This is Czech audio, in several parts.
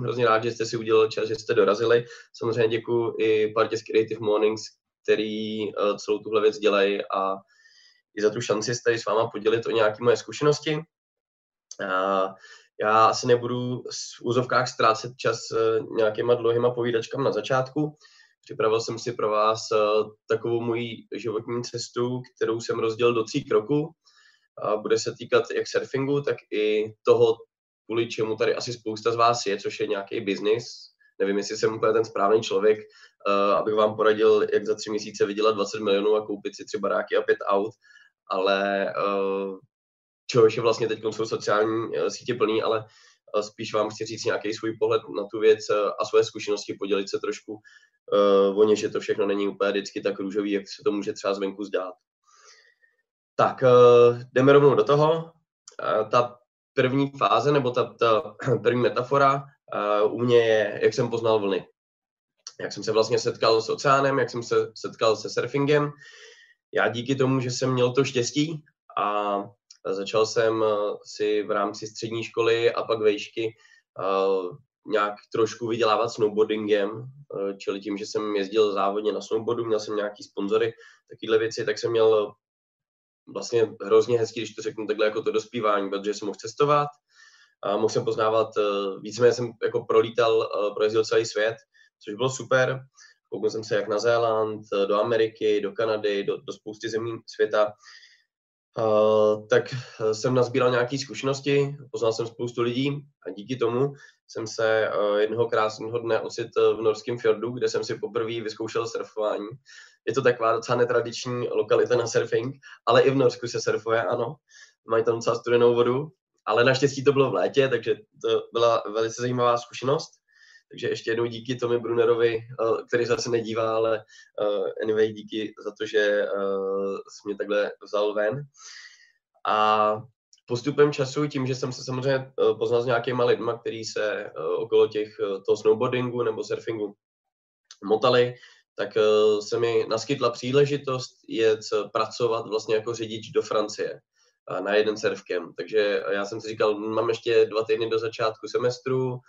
jsem hrozně rád, že jste si udělali čas, že jste dorazili. Samozřejmě děkuji i partě z Creative Mornings, který uh, celou tuhle věc dělají a i za tu šanci jste s váma podělit o nějaké moje zkušenosti. Já asi nebudu v úzovkách ztrácet čas uh, nějakýma dlouhýma povídačkami na začátku. Připravil jsem si pro vás uh, takovou moji životní cestu, kterou jsem rozdělil do tří kroků. Bude se týkat jak surfingu, tak i toho, kvůli čemu tady asi spousta z vás je, což je nějaký biznis. Nevím, jestli jsem úplně ten správný člověk, uh, abych vám poradil, jak za tři měsíce vydělat 20 milionů a koupit si tři baráky a pět aut, ale uh, čehož je vlastně teď jsou sociální uh, sítě plný, ale uh, spíš vám chci říct nějaký svůj pohled na tu věc uh, a svoje zkušenosti, podělit se trošku uh, o ně, že to všechno není úplně vždycky tak růžový, jak se to může třeba zvenku zdát. Tak, uh, jdeme rovnou do toho. Ta první fáze, nebo ta, ta první metafora uh, u mě je, jak jsem poznal vlny. Jak jsem se vlastně setkal s oceánem, jak jsem se setkal se surfingem. Já díky tomu, že jsem měl to štěstí a začal jsem si v rámci střední školy a pak vejšky uh, nějak trošku vydělávat snowboardingem, čili tím, že jsem jezdil závodně na snowboardu, měl jsem nějaký sponzory, takovéhle věci, tak jsem měl vlastně hrozně hezký, když to řeknu takhle jako to dospívání, protože jsem mohl cestovat a mohl jsem poznávat, uh, víceméně jsem jako prolítal, uh, projezdil celý svět, což bylo super. Koukal jsem se jak na Zéland, eh, do Ameriky, do Kanady, do, do spousty zemí světa. Uh, tak jsem nazbíral nějaké zkušenosti, poznal jsem spoustu lidí a díky tomu jsem se uh, jednoho krásného dne ocitl v norském fjordu, kde jsem si poprvé vyzkoušel surfování je to taková docela netradiční lokalita na surfing, ale i v Norsku se surfuje, ano. Mají tam docela studenou vodu, ale naštěstí to bylo v létě, takže to byla velice zajímavá zkušenost. Takže ještě jednou díky Tomi Brunerovi, eh, který zase nedívá, ale eh, anyway, díky za to, že eh, jsi mě takhle vzal ven. A postupem času, tím, že jsem se samozřejmě poznal s nějakýma lidma, kteří se okolo těch, toho snowboardingu nebo surfingu motali, tak se mi naskytla příležitost jet pracovat vlastně jako řidič do Francie na jeden surfcamp. Takže já jsem si říkal, mám ještě dva týdny do začátku semestru,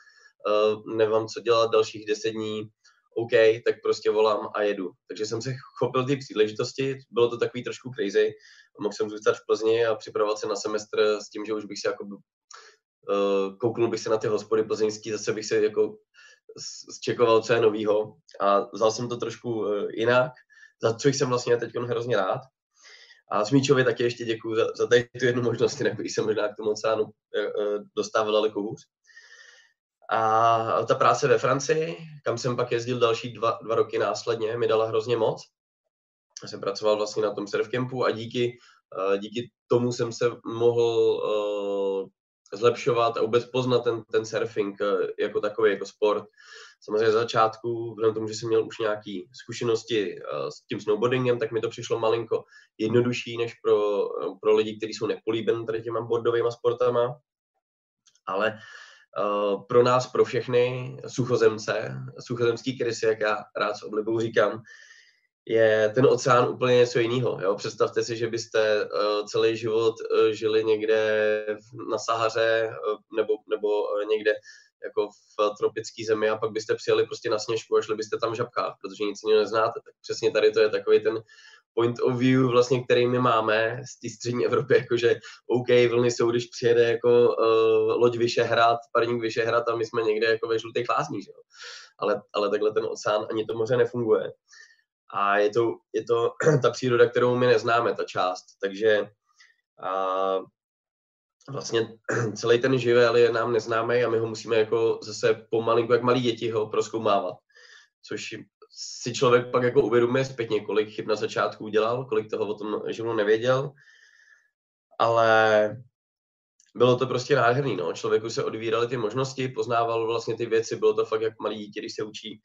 uh, co dělat dalších deset dní, OK, tak prostě volám a jedu. Takže jsem se chopil ty příležitosti, bylo to takový trošku crazy, mohl jsem zůstat v Plzni a připravovat se na semestr s tím, že už bych se jako uh, kouknul bych se na ty hospody plzeňský, zase bych se jako zčekoval, co je novýho a vzal jsem to trošku uh, jinak, za co jsem vlastně teď hrozně rád. A Smíčovi taky ještě děkuji za, za tady tu jednu možnost, jinak bych se možná k tomu oceánu dostával daleko hůř. A ta práce ve Francii, kam jsem pak jezdil další dva, dva roky následně, mi dala hrozně moc. Já jsem pracoval vlastně na tom surfcampu a díky, díky tomu jsem se mohl uh, zlepšovat a vůbec poznat ten, ten surfing eh, jako takový, jako sport. Samozřejmě za začátku, vzhledem tomu, že jsem měl už nějaké zkušenosti eh, s tím snowboardingem, tak mi to přišlo malinko jednodušší než pro, pro lidi, kteří jsou nepolíbeni tady těma boardovými sportama. Ale pro nás, pro všechny suchozemce, suchozemský krysy, jak já rád s oblibou říkám, je ten oceán úplně něco jiného. Jo? Představte si, že byste uh, celý život uh, žili někde na Sahaře uh, nebo, nebo uh, někde jako v tropické zemi a pak byste přijeli prostě na sněžku a šli byste tam žabkách, protože nic jiného neznáte. Tak přesně tady to je takový ten point of view, vlastně, který my máme z té střední Evropy, jakože OK, vlny jsou, když přijede jako uh, loď Vyšehrad, parník Vyšehrad a my jsme někde jako ve žlutých lázních. Ale, ale takhle ten oceán ani to moře nefunguje a je to, je to ta příroda, kterou my neznáme, ta část. Takže a vlastně celý ten živel je nám neznámý a my ho musíme jako zase pomalinku, jak malí děti ho proskoumávat. Což si člověk pak jako uvědomuje zpětně, kolik chyb na začátku udělal, kolik toho o tom živlu nevěděl. Ale bylo to prostě nádherný, no. Člověku se odvíraly ty možnosti, poznával vlastně ty věci, bylo to fakt jak malý dítě, když se učí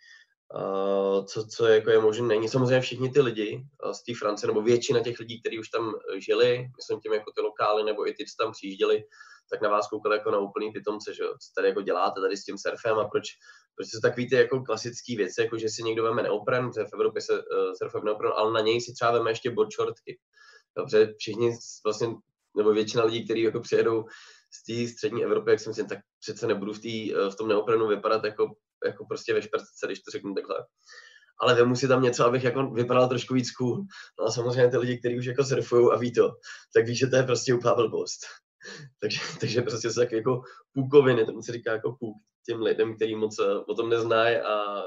Uh, co, co jako je možné není. Samozřejmě všichni ty lidi uh, z té Francie, nebo většina těch lidí, kteří už tam žili, myslím tím jako ty lokály, nebo i ty, co tam přijížděli, tak na vás koukali jako na úplný pitomce, že co tady jako děláte tady s tím surfem a proč, proč jsou takový ty jako klasické věci, jako že si někdo veme neopren, protože v Evropě se uh, surfuje neopren, ale na něj si třeba veme ještě board shortky. Dobře, všichni vlastně nebo většina lidí, kteří jako přijedou z té střední Evropy, jak jsem si tak přece nebudu v, tý, v tom neoprenu vypadat jako, jako prostě ve špertce, když to řeknu takhle. Ale vemu si tam něco, abych jako vypadal trošku víc cool. No a samozřejmě ty lidi, kteří už jako surfují a ví to, tak ví, že to je prostě úplná blbost. takže, takže prostě se tak jako půkoviny, tomu se říká jako půk těm lidem, kteří moc eh, o tom neznají a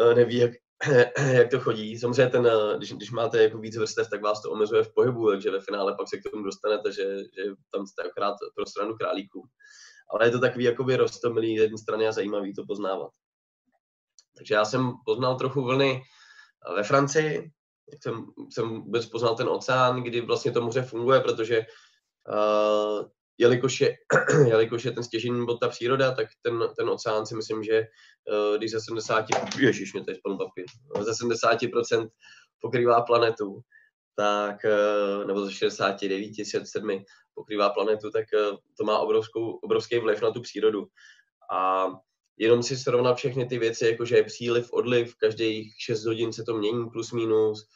eh, neví, jak, jak to chodí. Samozřejmě ten, eh, když, když máte jako víc vrstev, tak vás to omezuje v pohybu, takže ve finále pak se k tomu dostanete, že, že tam jste akorát pro stranu králíků. Ale je to takový jakoby roztomilý z jedné strany a zajímavý to poznávat. Takže já jsem poznal trochu vlny ve Francii, jsem, jsem vůbec poznal ten oceán, kdy vlastně to moře funguje, protože uh, jelikož je, jelikož je ten stěžení bod ta příroda, tak ten, ten oceán si myslím, že uh, když ze 70, ježiš, mě tady spadl papír, ze 70% pokrývá planetu, tak, uh, nebo ze 69, 7 pokrývá planetu, tak uh, to má obrovskou, obrovský vliv na tu přírodu. A jenom si srovnat všechny ty věci, jakože je příliv, odliv, každých 6 hodin se to mění plus minus,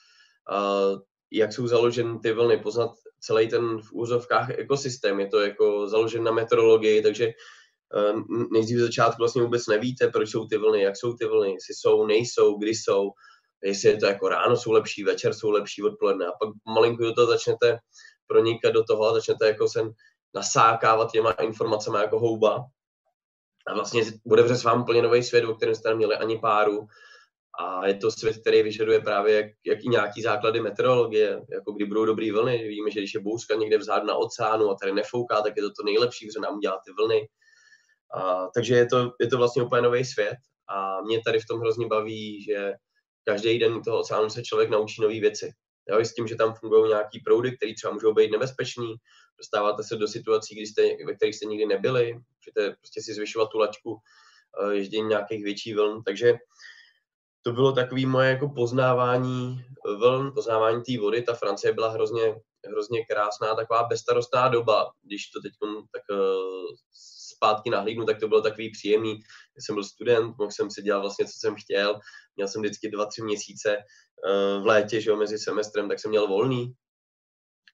jak jsou založeny ty vlny, poznat celý ten v úzovkách ekosystém. Je to jako založen na meteorologii, takže uh, nejdřív v začátku vlastně vůbec nevíte, proč jsou ty vlny, jak jsou ty vlny, jestli jsou, nejsou, kdy jsou, jestli je to jako ráno jsou lepší, večer jsou lepší, odpoledne. A pak malinko do toho začnete pronikat do toho a začnete jako se nasákávat těma informacemi jako houba. A vlastně bude s vám úplně nový svět, o kterém jste neměli ani páru a je to svět, který vyžaduje právě jak, jak i nějaký základy meteorologie, jako kdy budou dobrý vlny. Víme, že když je bouřka někde vzadu na oceánu a tady nefouká, tak je to to nejlepší, protože nám udělá ty vlny. A, takže je to, je to vlastně úplně nový svět a mě tady v tom hrozně baví, že každý den toho oceánu se člověk naučí nové věci. Jo, s tím, že tam fungují nějaký proudy, které třeba můžou být nebezpečný, dostáváte se do situací, kdy jste, ve kterých jste nikdy nebyli, můžete prostě si zvyšovat tu lačku eh, ježdění nějakých větší vln, takže to bylo takové moje jako poznávání vln, poznávání té vody. Ta Francie byla hrozně, hrozně krásná, taková bezstarostná doba. Když to teď tak uh, zpátky nahlídnu, tak to bylo takový příjemný. Já jsem byl student, mohl jsem si dělat vlastně, co jsem chtěl. Měl jsem vždycky dva, tři měsíce uh, v létě, že jo, mezi semestrem, tak jsem měl volný.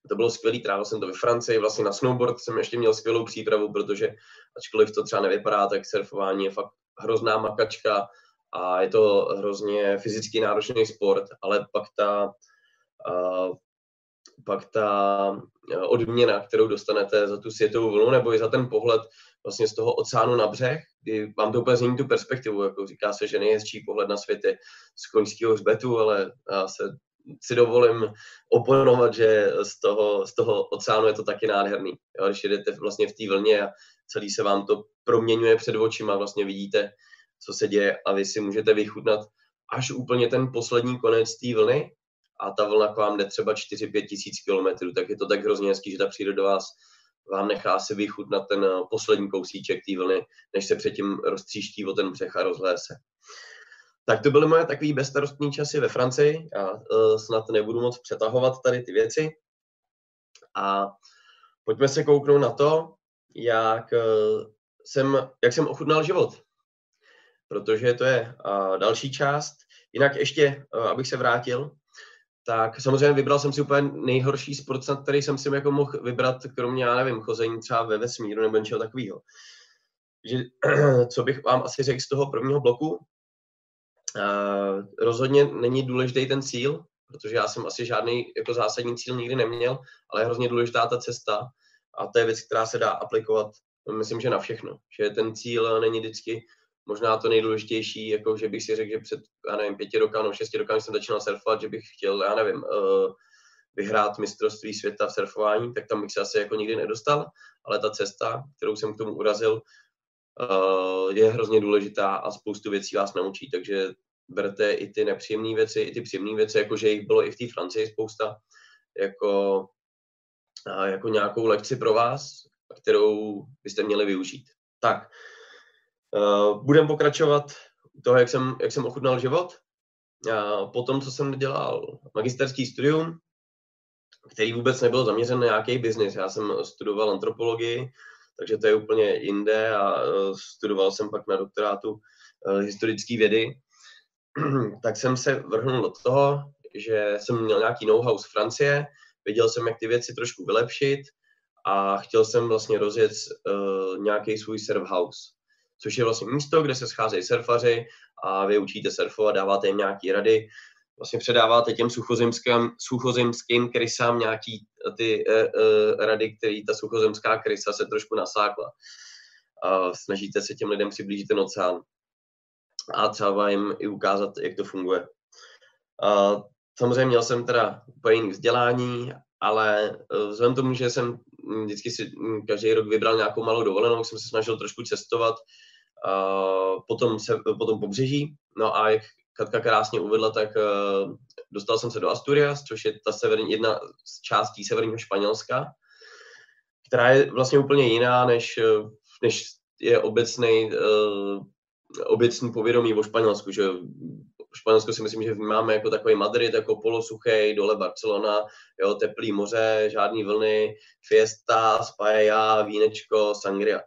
To bylo skvělý, trávil jsem to ve Francii, vlastně na snowboard jsem ještě měl skvělou přípravu, protože ačkoliv to třeba nevypadá, tak surfování je fakt hrozná makačka, a je to hrozně fyzicky náročný sport, ale pak ta, uh, pak ta odměna, kterou dostanete za tu světovou vlnu, nebo i za ten pohled vlastně z toho oceánu na břeh, kdy vám to úplně změní tu perspektivu, jako říká se, že nejhezčí pohled na svět je z koňského hřbetu, ale já se si dovolím oponovat, že z toho, z toho oceánu je to taky nádherný. Jo, když jedete vlastně v té vlně a celý se vám to proměňuje před očima, vlastně vidíte co se děje a vy si můžete vychutnat až úplně ten poslední konec té vlny a ta vlna k vám jde třeba 4-5 tisíc kilometrů, tak je to tak hrozně hezký, že ta příroda vás vám nechá si vychutnat ten eh, poslední kousíček té vlny, než se předtím roztříští o ten břeh a rozhlése. se. Tak to byly moje takové bezstarostní časy ve Francii. Já uh, snad nebudu moc přetahovat tady ty věci. A pojďme se kouknout na to, jak, uh, jsem, jak jsem ochutnal život protože to je další část. Jinak ještě, abych se vrátil, tak samozřejmě vybral jsem si úplně nejhorší sport, který jsem si jako mohl vybrat, kromě, já nevím, chození třeba ve vesmíru nebo něčeho takového. Co bych vám asi řekl z toho prvního bloku, rozhodně není důležitý ten cíl, protože já jsem asi žádný jako zásadní cíl nikdy neměl, ale je hrozně důležitá ta cesta a to je věc, která se dá aplikovat, myslím, že na všechno. Že ten cíl není vždycky možná to nejdůležitější, jako že bych si řekl, že před, já nevím, pěti rokama, no šesti rokama jsem začínal surfovat, že bych chtěl, já nevím, uh, vyhrát mistrovství světa v surfování, tak tam bych se asi jako nikdy nedostal, ale ta cesta, kterou jsem k tomu urazil, uh, je hrozně důležitá a spoustu věcí vás naučí, takže berte i ty nepříjemné věci, i ty příjemné věci, jakože jich bylo i v té Francii spousta, jako, uh, jako nějakou lekci pro vás, kterou byste měli využít. Tak, Uh, budem pokračovat toho, jak jsem, jak jsem ochutnal život. Uh, po tom, co jsem dělal magisterský studium, který vůbec nebyl zaměřen na nějaký biznis. Já jsem studoval antropologii, takže to je úplně jinde a uh, studoval jsem pak na doktorátu uh, historické vědy. tak jsem se vrhnul do toho, že jsem měl nějaký know-how z Francie, Viděl jsem, jak ty věci trošku vylepšit a chtěl jsem vlastně rozjet uh, nějaký svůj surf house, což je vlastně místo, kde se scházejí surfaři a vy učíte surfovat, dáváte jim nějaké rady, vlastně předáváte těm suchozemským, suchozemským krysám nějaký ty uh, uh, rady, který ta suchozemská krysa se trošku nasákla. Uh, snažíte se těm lidem přiblížit ten oceán a třeba jim i ukázat, jak to funguje. Uh, samozřejmě měl jsem teda úplně jiný vzdělání, ale vzhledem tomu, že jsem vždycky si každý rok vybral nějakou malou dovolenou, jsem se snažil trošku cestovat potom, se, potom pobřeží. No a jak Katka krásně uvedla, tak uh, dostal jsem se do Asturias, což je ta severní, jedna z částí severního Španělska, která je vlastně úplně jiná, než, než je obecný, uh, obecný povědomí o Španělsku, že Španělsko si myslím, že máme jako takový Madrid, jako polosuchej, dole Barcelona, jo, teplý moře, žádný vlny, fiesta, spaja, vínečko, sangria.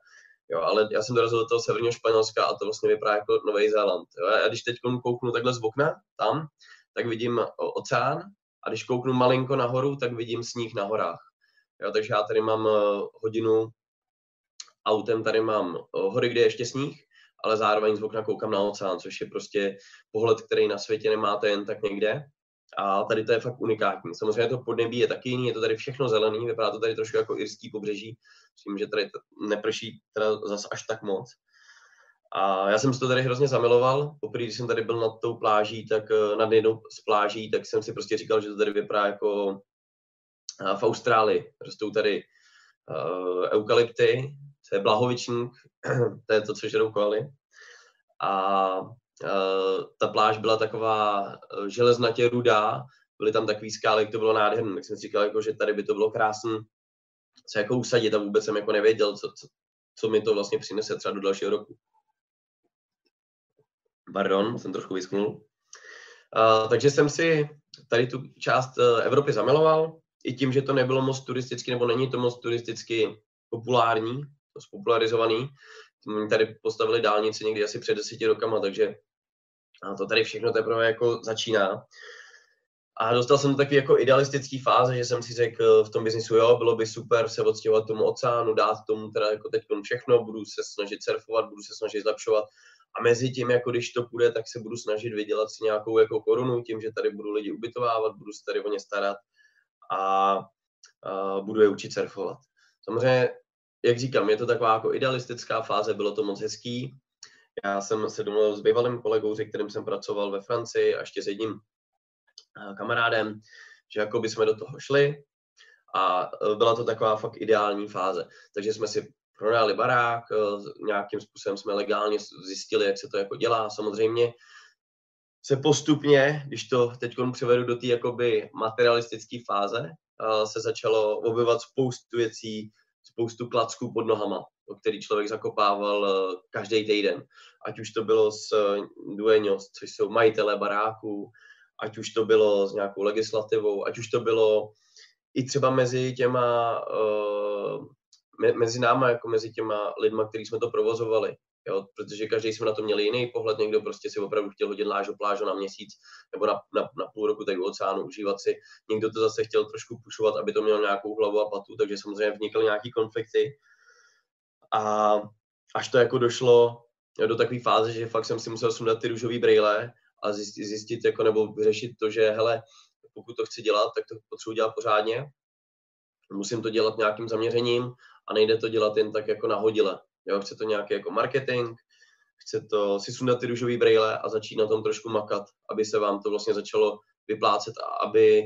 Jo, ale já jsem dorazil do toho severního Španělska a to vlastně vypadá jako Nový Zéland. Jo. A když teď kouknu takhle z okna, tam, tak vidím oceán a když kouknu malinko nahoru, tak vidím sníh na horách. Jo, takže já tady mám eh, hodinu autem, tady mám eh, hory, kde je ještě sníh ale zároveň z okna koukám na oceán, což je prostě pohled, který na světě nemáte jen tak někde. A tady to je fakt unikátní. Samozřejmě to podnebí je taky jiný, je to tady všechno zelený, vypadá to tady trošku jako irský pobřeží, myslím, že tady neprší teda zas až tak moc. A já jsem si to tady hrozně zamiloval. Poprvé, když jsem tady byl nad tou pláží, tak eh, nad jednou z pláží, tak jsem si prostě říkal, že to tady vypadá jako eh, v Austrálii. Rostou tady uh, eukalypty, to je blahovičník, to je to, co žerou koaly. A ta pláž byla taková uh, železnatě rudá, byly tam takové skály, to bylo nádherné, tak jsem si říkal, jako, že tady by to bylo krásné se jako usadit a vůbec jsem jako nevěděl, co, co, co mi to vlastně přinese třeba do dalšího roku. Pardon, jsem trošku vysknul. Uh, takže jsem si tady tu část uh, Evropy zamiloval, i tím, že to nebylo moc turisticky, nebo není to moc turisticky populární, spopularizovaný. Tady postavili dálnici někdy asi před deseti rokama, takže to tady všechno teprve jako začíná. A dostal jsem do takové jako idealistické fáze, že jsem si řekl v tom biznisu, jo, bylo by super se odstěhovat tomu oceánu, dát tomu teda jako teď všechno, budu se snažit surfovat, budu se snažit zlepšovat. A mezi tím, jako když to půjde, tak se budu snažit vydělat si nějakou jako korunu tím, že tady budu lidi ubytovávat, budu se tady o ně starat a, a budu je učit surfovat. Samozřejmě jak říkám, je to taková jako idealistická fáze, bylo to moc hezký. Já jsem se domluvil s bývalým kolegou, se kterým jsem pracoval ve Francii a ještě s jedním eh, kamarádem, že jako by jsme do toho šli a eh, byla to taková fakt ideální fáze. Takže jsme si prodali barák, eh, nějakým způsobem jsme legálně zjistili, jak se to jako dělá. Samozřejmě se postupně, když to teď převedu do té materialistické fáze, se začalo objevovat spoustu věcí, spoustu klacků pod nohama, o který člověk zakopával eh, každý týden. Ať už to bylo s eh, Dueños, což jsou majitelé baráků, ať už to bylo s nějakou legislativou, ať už to bylo i třeba mezi těma, uh, mezi náma, jako mezi těma lidma, kteří jsme to provozovali. Jo, protože každý jsme na to měli jiný pohled, někdo prostě si opravdu chtěl hodit lážo plážo na měsíc nebo na, na, na půl roku tady u oceánu užívat si, někdo to zase chtěl trošku pušovat, aby to mělo nějakou hlavu a patu, takže samozřejmě vnikly nějaký konflikty. A až to jako došlo do takové fáze, že fakt jsem si musel sundat ty růžové brýle a zjistit, zjistit jako, nebo vyřešit to, že hele, pokud to chci dělat, tak to potřebuji dělat pořádně. Musím to dělat nějakým zaměřením a nejde to dělat jen tak jako nahodile. Jo, chce to nějaký jako marketing, chce to si sundat ty růžové brýle a začít na tom trošku makat, aby se vám to vlastně začalo vyplácet a aby,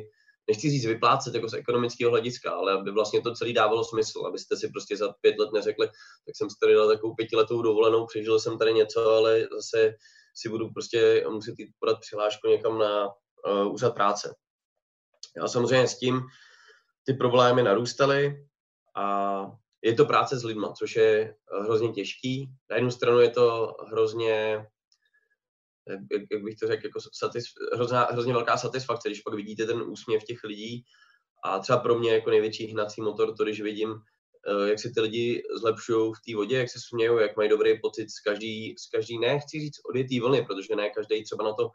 nechci říct vyplácet jako z ekonomického hlediska, ale aby vlastně to celý dávalo smysl, abyste si prostě za pět let neřekli, tak jsem si tady dal takovou pětiletou dovolenou, přežil jsem tady něco, ale zase si budu prostě muset jít podat přihlášku někam na uh, úřad práce. Já samozřejmě s tím ty problémy narůstaly a je to práce s lidma, což je eh, hrozně těžký. Na jednu stranu je to hrozně, jak, bych to řekl, jako satis, hrozná, hrozně velká satisfakce, když pak vidíte ten úsměv těch lidí. A třeba pro mě jako největší hnací motor to, když vidím, eh, jak se ty lidi zlepšují v té vodě, jak se smějí, jak mají dobrý pocit z každý, z každý ne chci říct odjetý vlny, protože ne každý třeba na to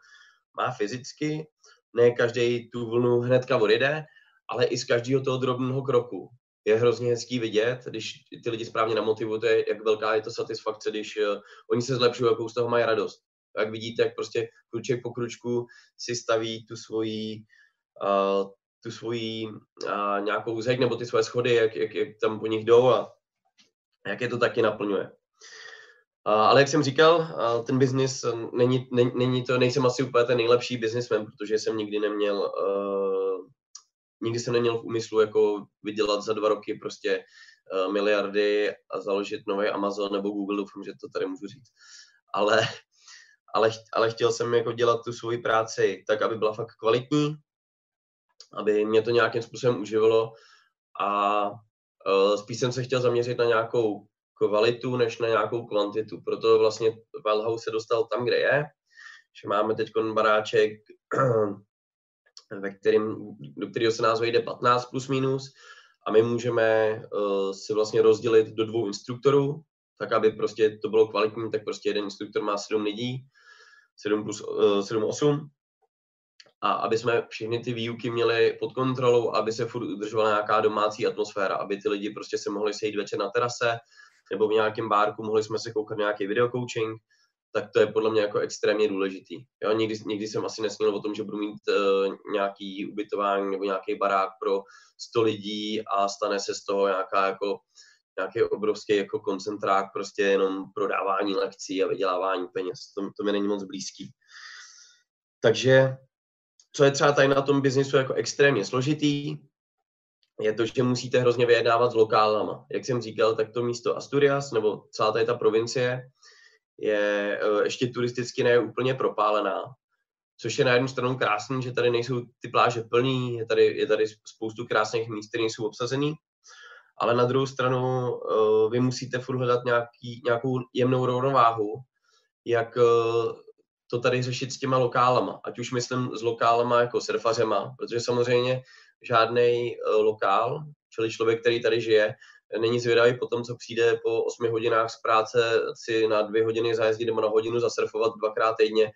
má fyzicky, ne každý tu vlnu hnedka odjede, ale i z každého toho drobného kroku. Je hrozně hezký vidět, když ty lidi správně namotivujete, jak velká je to satisfakce, když uh, oni se zlepšují, jakou z toho mají radost. Jak vidíte, jak prostě kruček po kručku si staví tu svoji, uh, tu svoji uh, nějakou zeď nebo ty svoje schody, jak, jak, jak tam po nich jdou a jak je to taky naplňuje. Ale jak jsem říkal, ten biznis není, není, není to, nejsem asi úplně ten nejlepší biznismen, protože jsem nikdy neměl, uh, nikdy jsem neměl v úmyslu jako vydělat za dva roky prostě uh, miliardy a založit nový Amazon nebo Google, doufám, že to tady můžu říct. Ale, ale, ale chtěl jsem jako dělat tu svoji práci tak, aby byla fakt kvalitní, aby mě to nějakým způsobem uživilo a uh, spíš jsem se chtěl zaměřit na nějakou kvalitu než na nějakou kvantitu. Proto vlastně Wildhouse se dostal tam, kde je, že máme teď baráček, ve kterým, do kterého se nás vejde 15 plus minus a my můžeme uh, si vlastně rozdělit do dvou instruktorů, tak aby prostě to bylo kvalitní, tak prostě jeden instruktor má 7 lidí, 7 plus uh, 7, 8 a aby jsme všechny ty výuky měli pod kontrolou, aby se furt udržovala nějaká domácí atmosféra, aby ty lidi prostě se mohli sejít večer na terase, nebo v nějakém bárku, mohli jsme se koukat nějaký videocoaching, tak to je podle mě jako extrémně důležitý. Jo, nikdy, nikdy jsem asi nesměl o tom, že budu mít uh, nějaký ubytování nebo nějaký barák pro 100 lidí a stane se z toho nějaká jako nějaký obrovský jako koncentrák, prostě jenom prodávání lekcí a vydělávání peněz. To, to mi není moc blízký. Takže co je třeba tady na tom biznisu jako extrémně složitý, je to, že musíte hrozně vyjednávat s lokálama. Jak jsem říkal, tak to místo Asturias, nebo celá tady ta provincie, je eh, ještě turisticky ne úplně propálená. Což je na jednu stranu krásný, že tady nejsou ty pláže plný, je tady, je tady spoustu krásných míst, které jsou obsazený, ale na druhou stranu uh, vy musíte furt hledat nějaký, nějakou jemnou rovnováhu, jak uh, to tady řešit s těma lokálama, ať už myslím s lokálama jako surfařema, protože samozřejmě žádný lokál, čili člověk, který tady žije, není zvědavý po tom, co přijde po 8 hodinách z práce si na dvě hodiny zajezdit nebo na hodinu zasurfovat dvakrát týdně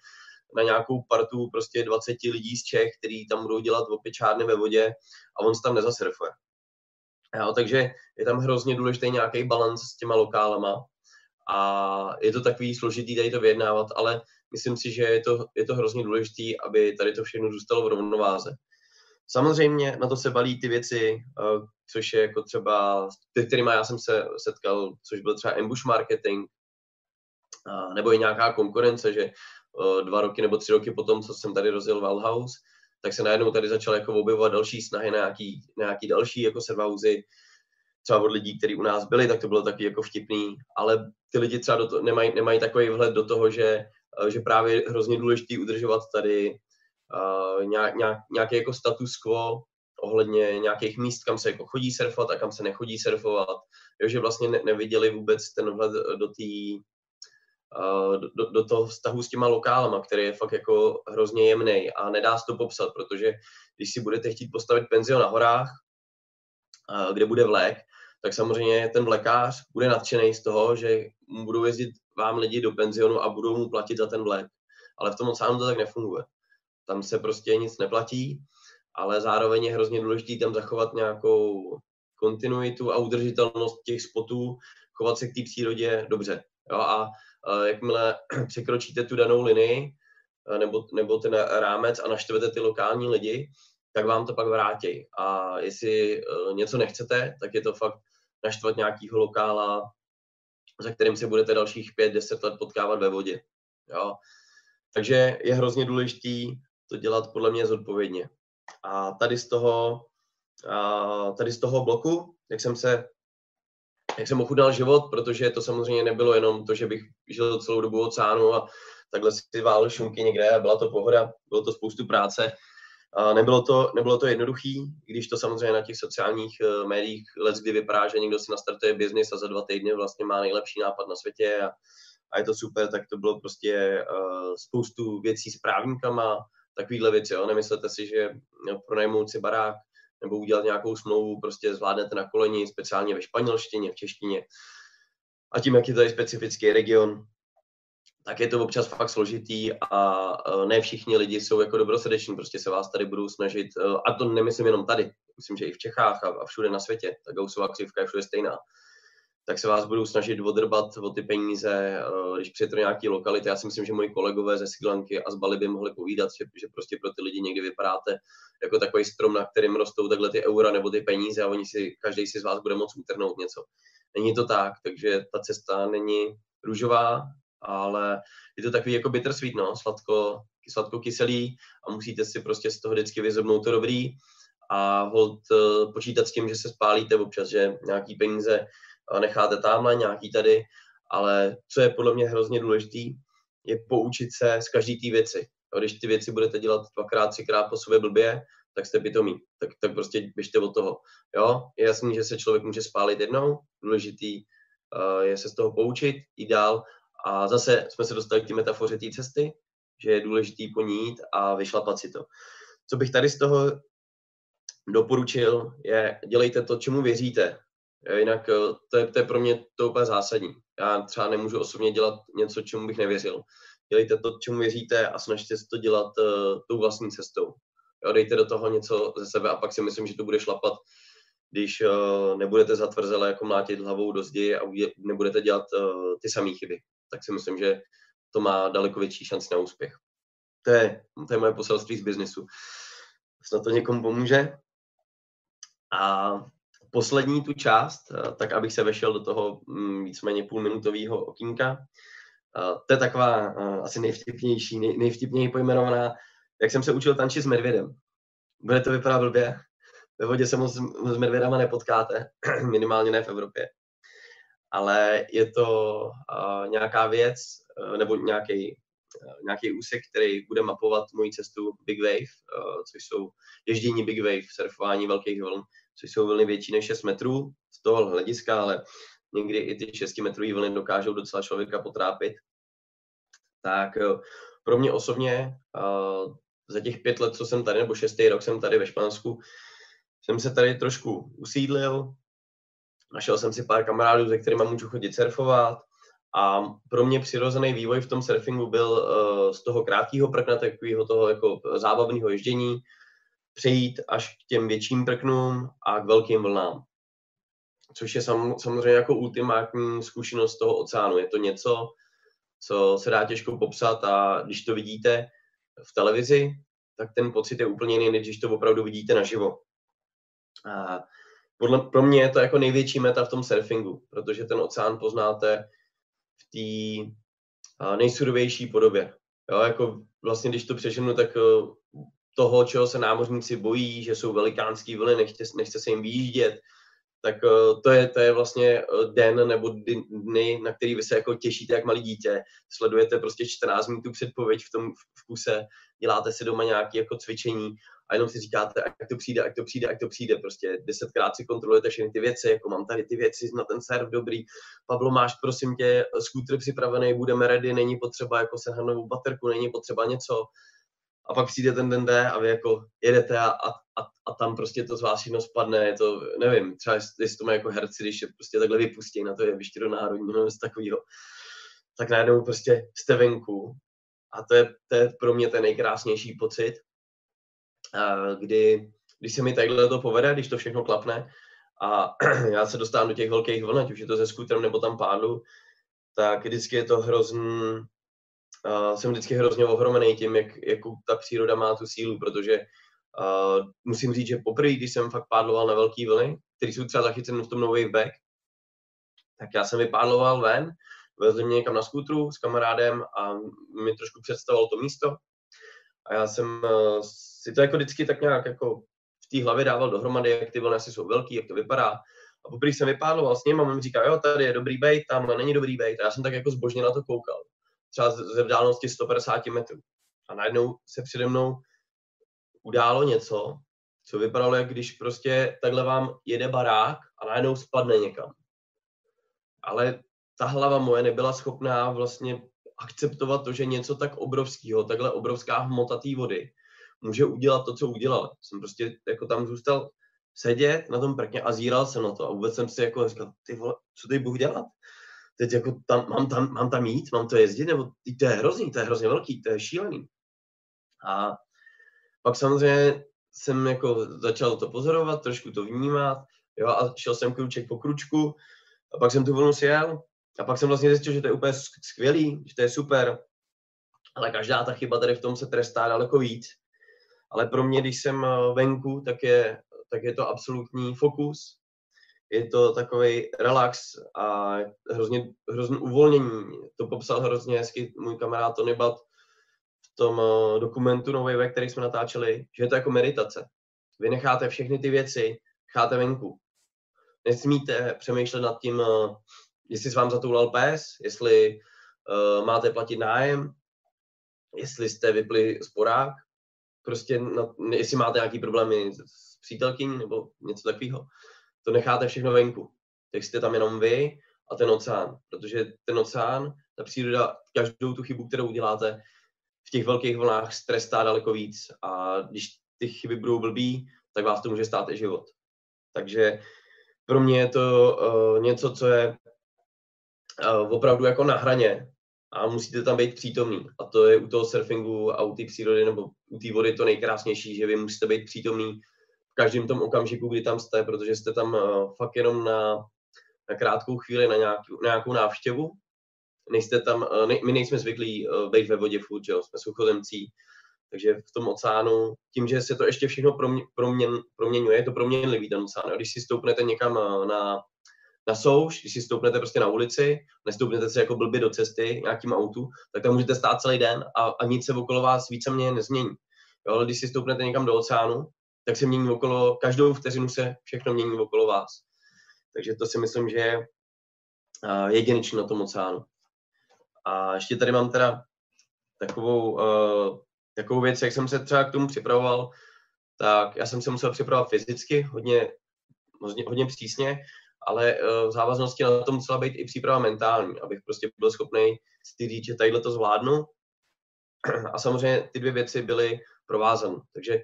na nějakou partu prostě 20 lidí z Čech, který tam budou dělat opěčárny ve vodě a on se tam nezasurfuje. Jo, takže je tam hrozně důležitý nějaký balans s těma lokálama a je to takový složitý tady to vyjednávat, ale myslím si, že je to, je to hrozně důležitý, aby tady to všechno zůstalo v rovnováze. Samozřejmě na to se balí ty věci, eh, což je jako třeba, ty, kterými já jsem se setkal, což byl třeba ambush marketing, nebo i nějaká konkurence, že eh, dva roky nebo tři roky potom, co jsem tady rozjel Valhouse, tak se najednou tady začal jako objevovat další snahy na nějaký, na nějaký další jako servauzy, třeba od lidí, kteří u nás byli, tak to bylo taky jako vtipný, ale ty lidi třeba do to, nemají, nemají takový vhled do toho, že, eh, že právě hrozně důležitý udržovat tady uh, nějak, nějak, nějaký jako status quo ohledně nějakých míst, kam se jako chodí surfovat a kam se nechodí surfovat. Jo, že vlastně ne, neviděli vůbec ten vhled do té uh, do, do toho vztahu s těma lokálama, který je fakt jako hrozně jemný a nedá se to popsat, protože když si budete chtít postavit penzion na horách, kde bude vlek, tak samozřejmě ten vlekář bude nadšený z toho, že budou jezdit vám lidi do penzionu a budou mu platit za ten vlek. Ale v tom oceánu to tak nefunguje tam se prostě nic neplatí, ale zároveň je hrozně důležité tam zachovat nějakou kontinuitu a udržitelnost těch spotů, chovat se k té přírodě dobře. Jo? A, a jakmile překročíte tu danou linii nebo, nebo ten rámec a naštvete ty lokální lidi, tak vám to pak vrátí. A jestli uh, něco nechcete, tak je to fakt naštvat nějakýho lokála, za kterým se budete dalších 5-10 let potkávat ve vodě. Jo? Takže je hrozně důležitý to dělat podle mě zodpovědně. A tady z toho, a tady z toho bloku, jak jsem se jak jsem ochudal život, protože to samozřejmě nebylo jenom to, že bych žil celou dobu oceánu a takhle si válil šunky někde a byla to pohoda, bylo to spoustu práce. A nebylo to, nebylo to jednoduchý, když to samozřejmě na těch sociálních uh, médiích let kdy vypadá, že někdo si nastartuje biznis a za dva týdny vlastně má nejlepší nápad na světě a, a je to super, tak to bylo prostě uh, spoustu věcí s právníkama, takovýhle věci. Jo? Nemyslete si, že pronajmout si barák nebo udělat nějakou smlouvu prostě zvládnete na koleni, speciálně ve španělštině, v češtině. A tím, jak je tady specifický region, tak je to občas fakt složitý a ne všichni lidi jsou jako dobrosrdeční, prostě se vás tady budou snažit, a to nemyslím jenom tady, myslím, že i v Čechách a, všude na světě, ta Gaussová křivka je všude stejná, tak se vás budou snažit odrbat o ty peníze, eh, když přijete do nějaký lokality. Já si myslím, že moji kolegové ze Siglanky a z Bali by mohli povídat, že, že prostě pro ty lidi někdy vypadáte jako takový strom, na kterým rostou takhle ty eura nebo ty peníze a oni si, každý si z vás bude moct utrhnout něco. Není to tak, takže ta cesta není růžová, ale je to takový jako bittersweet, no, sladko, sladko kyselý a musíte si prostě z toho vždycky vyzobnout to dobrý a hold eh, počítat s tím, že se spálíte občas, že nějaký peníze necháte tamhle, nějaký tady, ale co je podle mě hrozně důležitý, je poučit se z každé té věci. Když ty věci budete dělat dvakrát, třikrát po sobě blbě, tak jste pitomí. Tak, tak prostě běžte od toho. Jo? Je jasný, že se člověk může spálit jednou, důležitý uh, je se z toho poučit, jít dál a zase jsme se dostali k té metafoře té cesty, že je důležitý po ní jít a vyšlapat si to. Co bych tady z toho doporučil, je dělejte to, čemu věříte. Jinak eh, to je, to je pro mě to úplně zásadní. Já třeba nemůžu osobně dělat něco, čemu bych nevěřil. Dělejte to, čemu věříte a snažte se to dělat uh, tou vlastní cestou. Jo, dejte do toho něco ze sebe a pak si myslím, že to bude šlapat, když uh, nebudete zatvrzele jako mlátit hlavou do zdi a nebudete dělat uh, ty samé chyby. Tak si myslím, že to má daleko větší šanci na úspěch. To je, to je moje poselství z biznisu. Snad to někomu pomůže. A poslední tu část, eh, tak abych se vešel do toho mm, víceméně půlminutového okýnka. Eh, to je taková eh, asi nejvtipnější, nej, nejvtipněji pojmenovaná, jak jsem se učil tančit s medvědem. Bude to vypadat blbě. Ve vodě se moc s medvědama nepotkáte, minimálně ne v Evropě. Ale je to nějaká věc, nebo nějaký nějaký úsek, který bude mapovat moji cestu Big Wave, což jsou ježdění Big Wave, surfování velkých vln což jsou vlny větší než 6 metrů z toho hlediska, ale někdy i ty 6 metrové vlny dokážou docela člověka potrápit. Tak eh, pro mě osobně uh, za těch pět let, co jsem tady, nebo šestý rok jsem tady ve Španělsku, jsem se tady trošku usídlil, našel jsem si pár kamarádů, se kterými můžu chodit surfovat a pro mě přirozený vývoj v tom surfingu byl uh, z toho krátkého prkna, takového toho jako zábavného ježdění, přejít až k těm větším prknům a k velkým vlnám. Což je sam, samozřejmě jako ultimátní zkušenost toho oceánu. Je to něco, co se dá těžko popsat a když to vidíte v televizi, tak ten pocit je úplně jiný, než když to opravdu vidíte naživo. A podle, pro mě je to jako největší meta v tom surfingu, protože ten oceán poznáte v té nejsurovější podobě. Jo, jako vlastně, když to přeženu, tak toho, čeho se námořníci bojí, že jsou velikánský vlny, nechce, nechce se jim výjíždět, tak uh, to je, to je vlastně eh, den nebo dny, na který vy se jako těšíte jak malý dítě. Sledujete prostě 14 minut předpověď v tom vkuse, děláte si doma nějaké jako cvičení a jenom si říkáte, jak to přijde, jak to přijde, jak to přijde. Prostě desetkrát si kontrolujete všechny ty věci, jako mám tady ty věci na ten serv dobrý. Pablo, máš prosím tě skútr připravený, budeme ready, není potřeba jako se novou baterku, není potřeba něco a pak přijde ten den D a vy jako jedete a, a, a tam prostě to z vás všechno spadne, je to, nevím, třeba jestli to má jako herci, když je prostě takhle vypustí na to je jeviště do národního nebo z takového, tak najednou prostě jste venku. A to je, to je pro mě ten nejkrásnější pocit, kdy, když se mi takhle to povede, když to všechno klapne a já se dostávám do těch velkých vln, ať už je to ze skutrem nebo tam pádu, tak vždycky je to hrozný, jsem vždycky hrozně ohromený tím, jak, jak ta příroda má tu sílu, protože uh, musím říct, že poprvé, když jsem fakt pádloval na velké vlny, které jsou třeba zachycené v tom nový back, tak já jsem vypádloval ven, vezli mě někam na skútru s kamarádem a mi trošku představoval to místo. A já jsem uh, si to jako vždycky tak nějak jako v té hlavě dával dohromady, jak ty vlny asi jsou velký, jak to vypadá. A poprvé jsem vypádloval s ním a on mi říká, jo, tady je dobrý bait, tam není dobrý bait. A já jsem tak jako zbožně na to koukal třeba ze vzdálenosti 150 metrů. A najednou se přede mnou událo něco, co vypadalo, jak když prostě takhle vám jede barák a najednou spadne někam. Ale ta hlava moje nebyla schopná vlastně akceptovat to, že něco tak obrovského, takhle obrovská hmota té vody, může udělat to, co udělal. Jsem prostě jako tam zůstal sedět na tom prkně a zíral se na to a vůbec jsem si jako říkal, ty vole, co teď budu dělat? Teď jako tam, mám, tam, mám tam jít, mám to jezdit, nebo to je hrozný, to je hrozně velký, to je šílený. A pak samozřejmě jsem jako začal to pozorovat, trošku to vnímat, jo, a šel jsem kruček po kručku, a pak jsem tu vlnu sjel, a pak jsem vlastně zjistil, že to je úplně skvělý, že to je super, ale každá ta chyba tady v tom se trestá daleko víc. Ale pro mě, když jsem eh, venku, tak je, tak je to absolutní fokus, je to takový relax a hrozně, hrozně uvolnění. To popsal hrozně hezky můj kamarád Tony Bat v tom uh, dokumentu Nový ve který jsme natáčeli, že je to jako meditace. Vy necháte všechny ty věci, necháte venku. Nesmíte přemýšlet nad tím, uh, jestli s vám zatoulal pes, jestli uh, máte platit nájem, jestli jste vypli sporák, prostě na, jestli máte nějaký problémy s přítelkyní nebo něco takového to necháte všechno venku. Tak jste tam jenom vy a ten oceán, protože ten oceán, ta příroda, každou tu chybu, kterou uděláte, v těch velkých vlnách strestá daleko víc a když ty chyby budou blbý, tak vás to může stát i život. Takže pro mě je to uh, něco, co je uh, opravdu jako na hraně a musíte tam být přítomný. A to je u toho surfingu a u té přírody nebo u té vody to nejkrásnější, že vy musíte být přítomný každém tom okamžiku, kdy tam jste, protože jste tam uh, fakt jenom na, na krátkou chvíli, na nějakou, na nějakou návštěvu. Nejste tam, uh, ne, my nejsme zvyklí uh, být ve vodě furt, že jo, jsme suchozemcí, takže v tom oceánu, tím, že se to ještě všechno promě, proměn, proměňuje, je to proměnlivý ten oceán. Když si stoupnete někam na, na souš, když si stoupnete prostě na ulici, nestoupnete se jako blbě do cesty nějakým autu, tak tam můžete stát celý den a, a nic se okolo vás víceméně nezmění. Jo, ale když si stoupnete někam do oceánu, tak se mění okolo, každou vteřinu se všechno mění okolo vás. Takže to si myslím, že je jedinečný na tom oceánu. A ještě tady mám teda takovou, uh, takovou věc, jak jsem se třeba k tomu připravoval, tak já jsem se musel připravovat fyzicky, hodně, hodně, hodně přísně, ale uh, v závaznosti na to musela být i příprava mentální, abych prostě byl schopný si říct, že tadyhle to zvládnu. A samozřejmě ty dvě věci byly provázané. Takže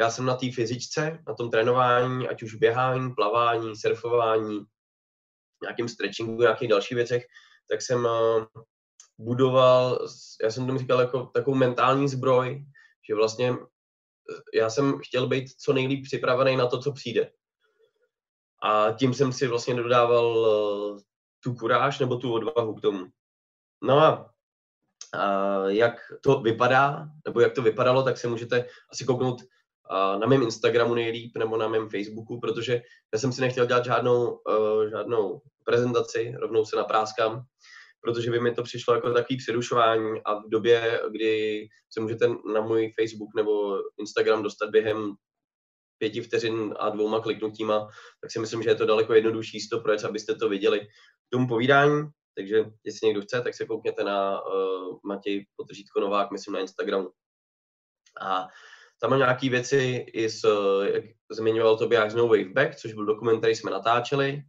já jsem na té fyzičce, na tom trénování, ať už běhání, plavání, surfování, nějakým stretchingu, nějakých dalších věcech, tak jsem uh, budoval, já jsem tomu říkal jako takovou mentální zbroj, že vlastně eh, já jsem chtěl být co nejlíp připravený na to, co přijde. A tím jsem si vlastně dodával uh, tu kuráž nebo tu odvahu k tomu. No a jak to vypadá, nebo jak to vypadalo, tak se můžete asi kouknout na mém Instagramu nejlíp nebo na mém Facebooku, protože já jsem si nechtěl dělat žádnou, uh, žádnou prezentaci, rovnou se napráskám, protože by mi to přišlo jako takový přerušování a v době, kdy se můžete na můj Facebook nebo Instagram dostat během pěti vteřin a dvouma kliknutíma, tak si myslím, že je to daleko jednodušší to projet, abyste to viděli k tomu povídání. Takže jestli někdo chce, tak se koukněte na uh, Matěj Potržítko Novák, myslím na Instagramu. A tam mám nějaké věci i s, jak zmiňoval to jak No Waveback, což byl dokument, který jsme natáčeli.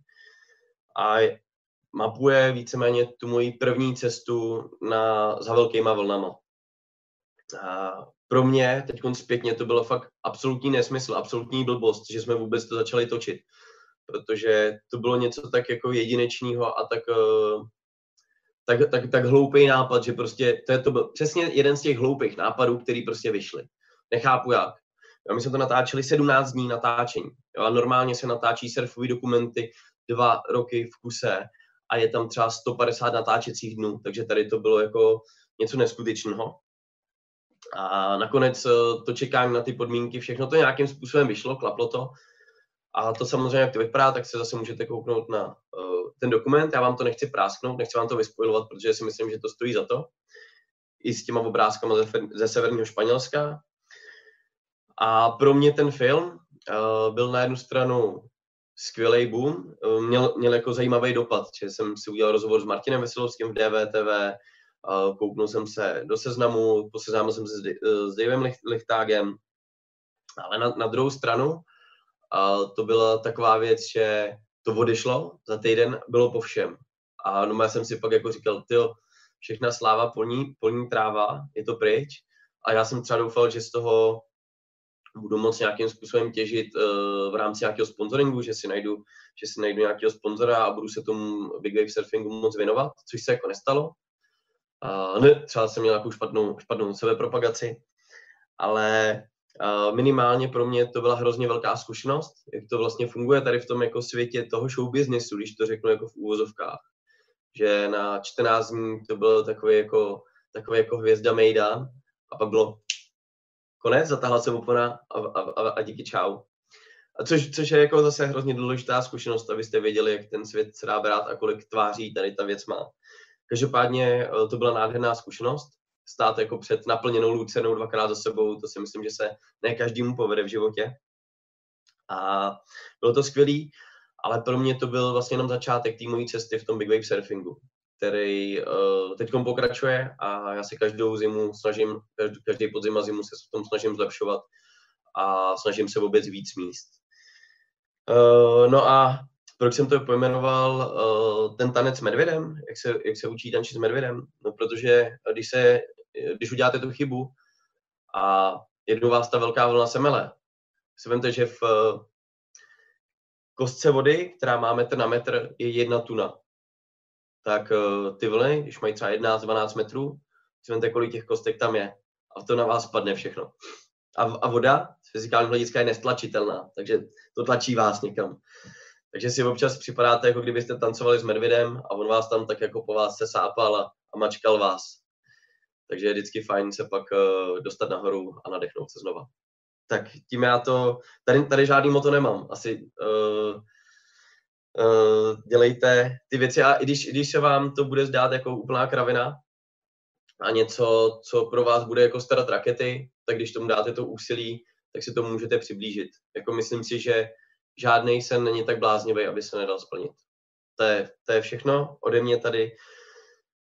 A mapuje víceméně tu moji první cestu na, za velkýma vlnama. A pro mě teď zpětně to bylo fakt absolutní nesmysl, absolutní blbost, že jsme vůbec to začali točit. Protože to bylo něco tak jako jedinečného a tak, eh, tak, tak, tak hloupý nápad, že prostě to, je, to byl přesně jeden z těch hloupých nápadů, který prostě vyšly nechápu jak. Jo, my jsme to natáčeli 17 dní natáčení. Jo, a normálně se natáčí surfové dokumenty dva roky v kuse a je tam třeba 150 natáčecích dnů, takže tady to bylo jako něco neskutečného. A nakonec eh, to čekání na ty podmínky, všechno to nějakým způsobem vyšlo, klaplo to. A to samozřejmě, jak to vypadá, tak se zase můžete kouknout na uh, ten dokument. Já vám to nechci prásknout, nechci vám to vyspojovat, protože si myslím, že to stojí za to. I s těma obrázkama ze, ze severního Španělska. A pro mě ten film uh, byl na jednu stranu skvělý boom, uh, měl, měl jako zajímavý dopad, že jsem si udělal rozhovor s Martinem Veselovským v DVTV, uh, kouknul jsem se do seznamu, poseznámil jsem se s, uh, s Davem Lichtágem, ale na, na druhou stranu uh, to byla taková věc, že to odešlo, za týden bylo po všem. A no já jsem si pak jako říkal, ty všechna sláva polní, polní tráva, je to pryč. A já jsem třeba doufal, že z toho budu moct nějakým způsobem těžit uh, v rámci nějakého sponsoringu, že si najdu, že si najdu nějakého sponzora a budu se tomu Big Wave Surfingu moc věnovat, což se jako nestalo. Uh, ne, třeba jsem měl nějakou špatnou, špatnou sebepropagaci, ale A minimálně pro mě to byla hrozně velká zkušenost, jak to vlastně funguje tady v tom jako světě toho show businessu, když to řeknu jako v úvozovkách. Že na 14 dní to bylo takový jako, takový jako hvězda Mejdan a pak bylo konec, zatáhla se opona a, a, a, a díky čau. A což, což je jako zase hrozně důležitá zkušenost, abyste věděli, jak ten svět se dá brát a kolik tváří tady ta věc má. Každopádně eh, to byla nádherná zkušenost. Stát jako před naplněnou lucenou dvakrát za sebou, to si myslím, že se ne každému povede v životě. A bylo to skvělý, ale pro mě to byl vlastně jenom začátek té mojí cesty v tom big wave surfingu, který uh, teď pokračuje a já se každou zimu snažím, každý, každý podzim a zimu se v tom snažím zlepšovat a snažím se vůbec víc míst. Uh, no a proč jsem to pojmenoval uh, ten tanec s medvědem, jak se, jak se učí tančit s medvědem? No protože když, se, když uděláte tu chybu a jednou vás ta velká vlna semele, si vemte, že v kostce vody, která má metr na metr, je jedna tuna. Tak uh, ty vlny, když mají třeba 11-12 metrů, vemte, kolik těch kostek tam je. A to na vás spadne všechno. A, a voda z fyzikálního hlediska je nestlačitelná, takže to tlačí vás někam. Takže si občas připadáte, jako kdybyste tancovali s medvědem a on vás tam tak jako po vás se sápal a, a mačkal vás. Takže je vždycky fajn se pak uh, dostat nahoru a nadechnout se znova. Tak tím já to, tady, tady žádný moto nemám. Asi uh, dělejte ty věci a i když, i když se vám to bude zdát jako úplná kravina a něco, co pro vás bude jako starat rakety, tak když tomu dáte to úsilí, tak si to můžete přiblížit. Jako myslím si, že žádný sen není tak bláznivý, aby se nedal splnit. To je, to je všechno ode mě tady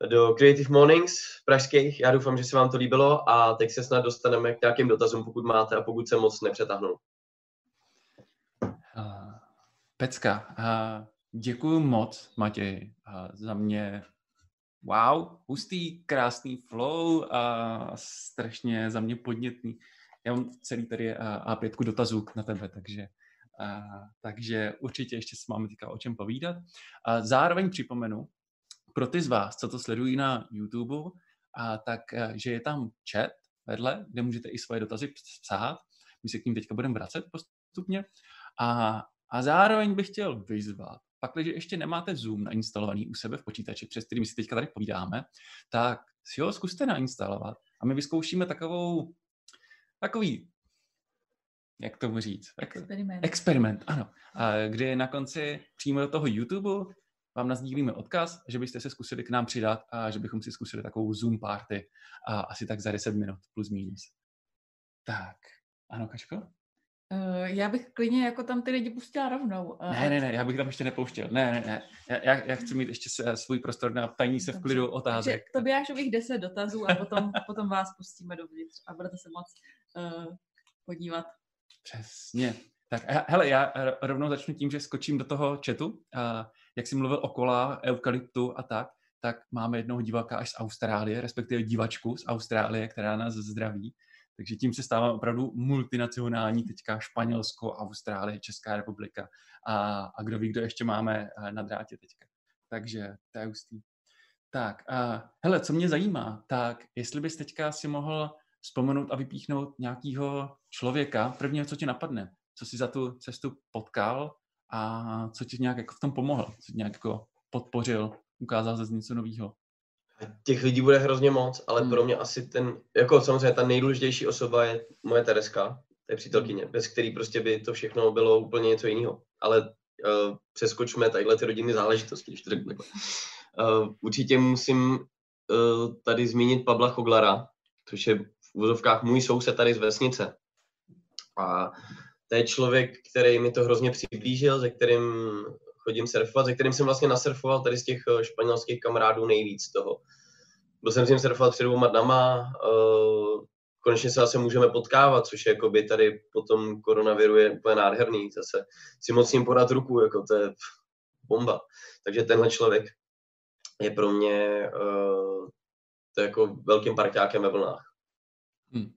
do Creative Mornings pražských. Já doufám, že se vám to líbilo a teď se snad dostaneme k nějakým dotazům, pokud máte a pokud se moc nepřetahnu. Uh, pecka, uh, děkuji moc, Matěj. Uh, za mě wow, hustý, krásný flow a strašně za mě podnětný. Já mám celý tady A5 dotazů na tebe, takže a, takže určitě ještě se máme teďka o čem povídat. A zároveň připomenu, pro ty z vás, co to sledují na YouTube, a tak, a, že je tam chat vedle, kde můžete i svoje dotazy psát. My se k ním teďka budeme vracet postupně. A, a zároveň bych chtěl vyzvat, pak, když ještě nemáte Zoom nainstalovaný u sebe v počítači, přes kterým si teďka tady povídáme, tak si ho zkuste nainstalovat a my vyzkoušíme takovou, takový jak tomu říct? Experiment. Experiment, ano. A kdy na konci přímo do toho YouTube vám nazdílíme odkaz, že byste se zkusili k nám přidat a že bychom si zkusili takovou Zoom party a asi tak za 10 minut plus minus. Tak, ano, Kačko? Uh, já bych klidně jako tam ty lidi pustila rovnou. Uh, ne, ne, ne, já bych tam ještě nepouštěl. Ne, ne, ne. Já, já chci mít ještě svůj prostor na tajní se v klidu otázek. Takže to by až ových 10 dotazů a potom, potom vás pustíme dovnitř a budete se moc uh, podívat Přesně. Tak hele, já rovnou začnu tím, že skočím do toho chatu. A jak jsi mluvil o kola, eukalyptu a tak, tak máme jednoho diváka až z Austrálie, respektive divačku z Austrálie, která nás zdraví. Takže tím se stává opravdu multinacionální, teďka Španělsko, Austrálie, Česká republika a, a kdo ví, kdo ještě máme eh, na drátě teďka. Takže to je hustý. Tak, a, hele, co mě zajímá, tak jestli bys teďka si mohl vzpomenout a vypíchnout nějakého člověka, prvního, co ti napadne, co si za tu cestu potkal a co ti nějak jako v tom pomohl, co ti nějak jako podpořil, ukázal ze něco nového. Těch lidí bude hrozně moc, ale hmm. pro mě asi ten, jako samozřejmě ta nejdůležitější osoba je moje Tereska, to je přítelkyně, bez který prostě by to všechno bylo úplně něco jiného. Ale uh, přeskočme tadyhle ty rodinné záležitosti, když to řeknu. Uh, určitě musím uh, tady zmínit Pabla Choglara, což je v úzovkách můj soused tady z vesnice. A to je člověk, který mi to hrozně přiblížil, se kterým chodím surfovat, se kterým jsem vlastně nasurfoval tady z těch španělských kamarádů nejvíc toho. Byl jsem s ním surfovat před dvouma dnama, uh, konečně se zase můžeme potkávat, což je by tady po tom koronaviru je úplně nádherný, zase si moc ním podat ruku, jako to je bomba. Takže tenhle člověk je pro mě uh, to je jako velkým parťákem ve vlnách. Hmm.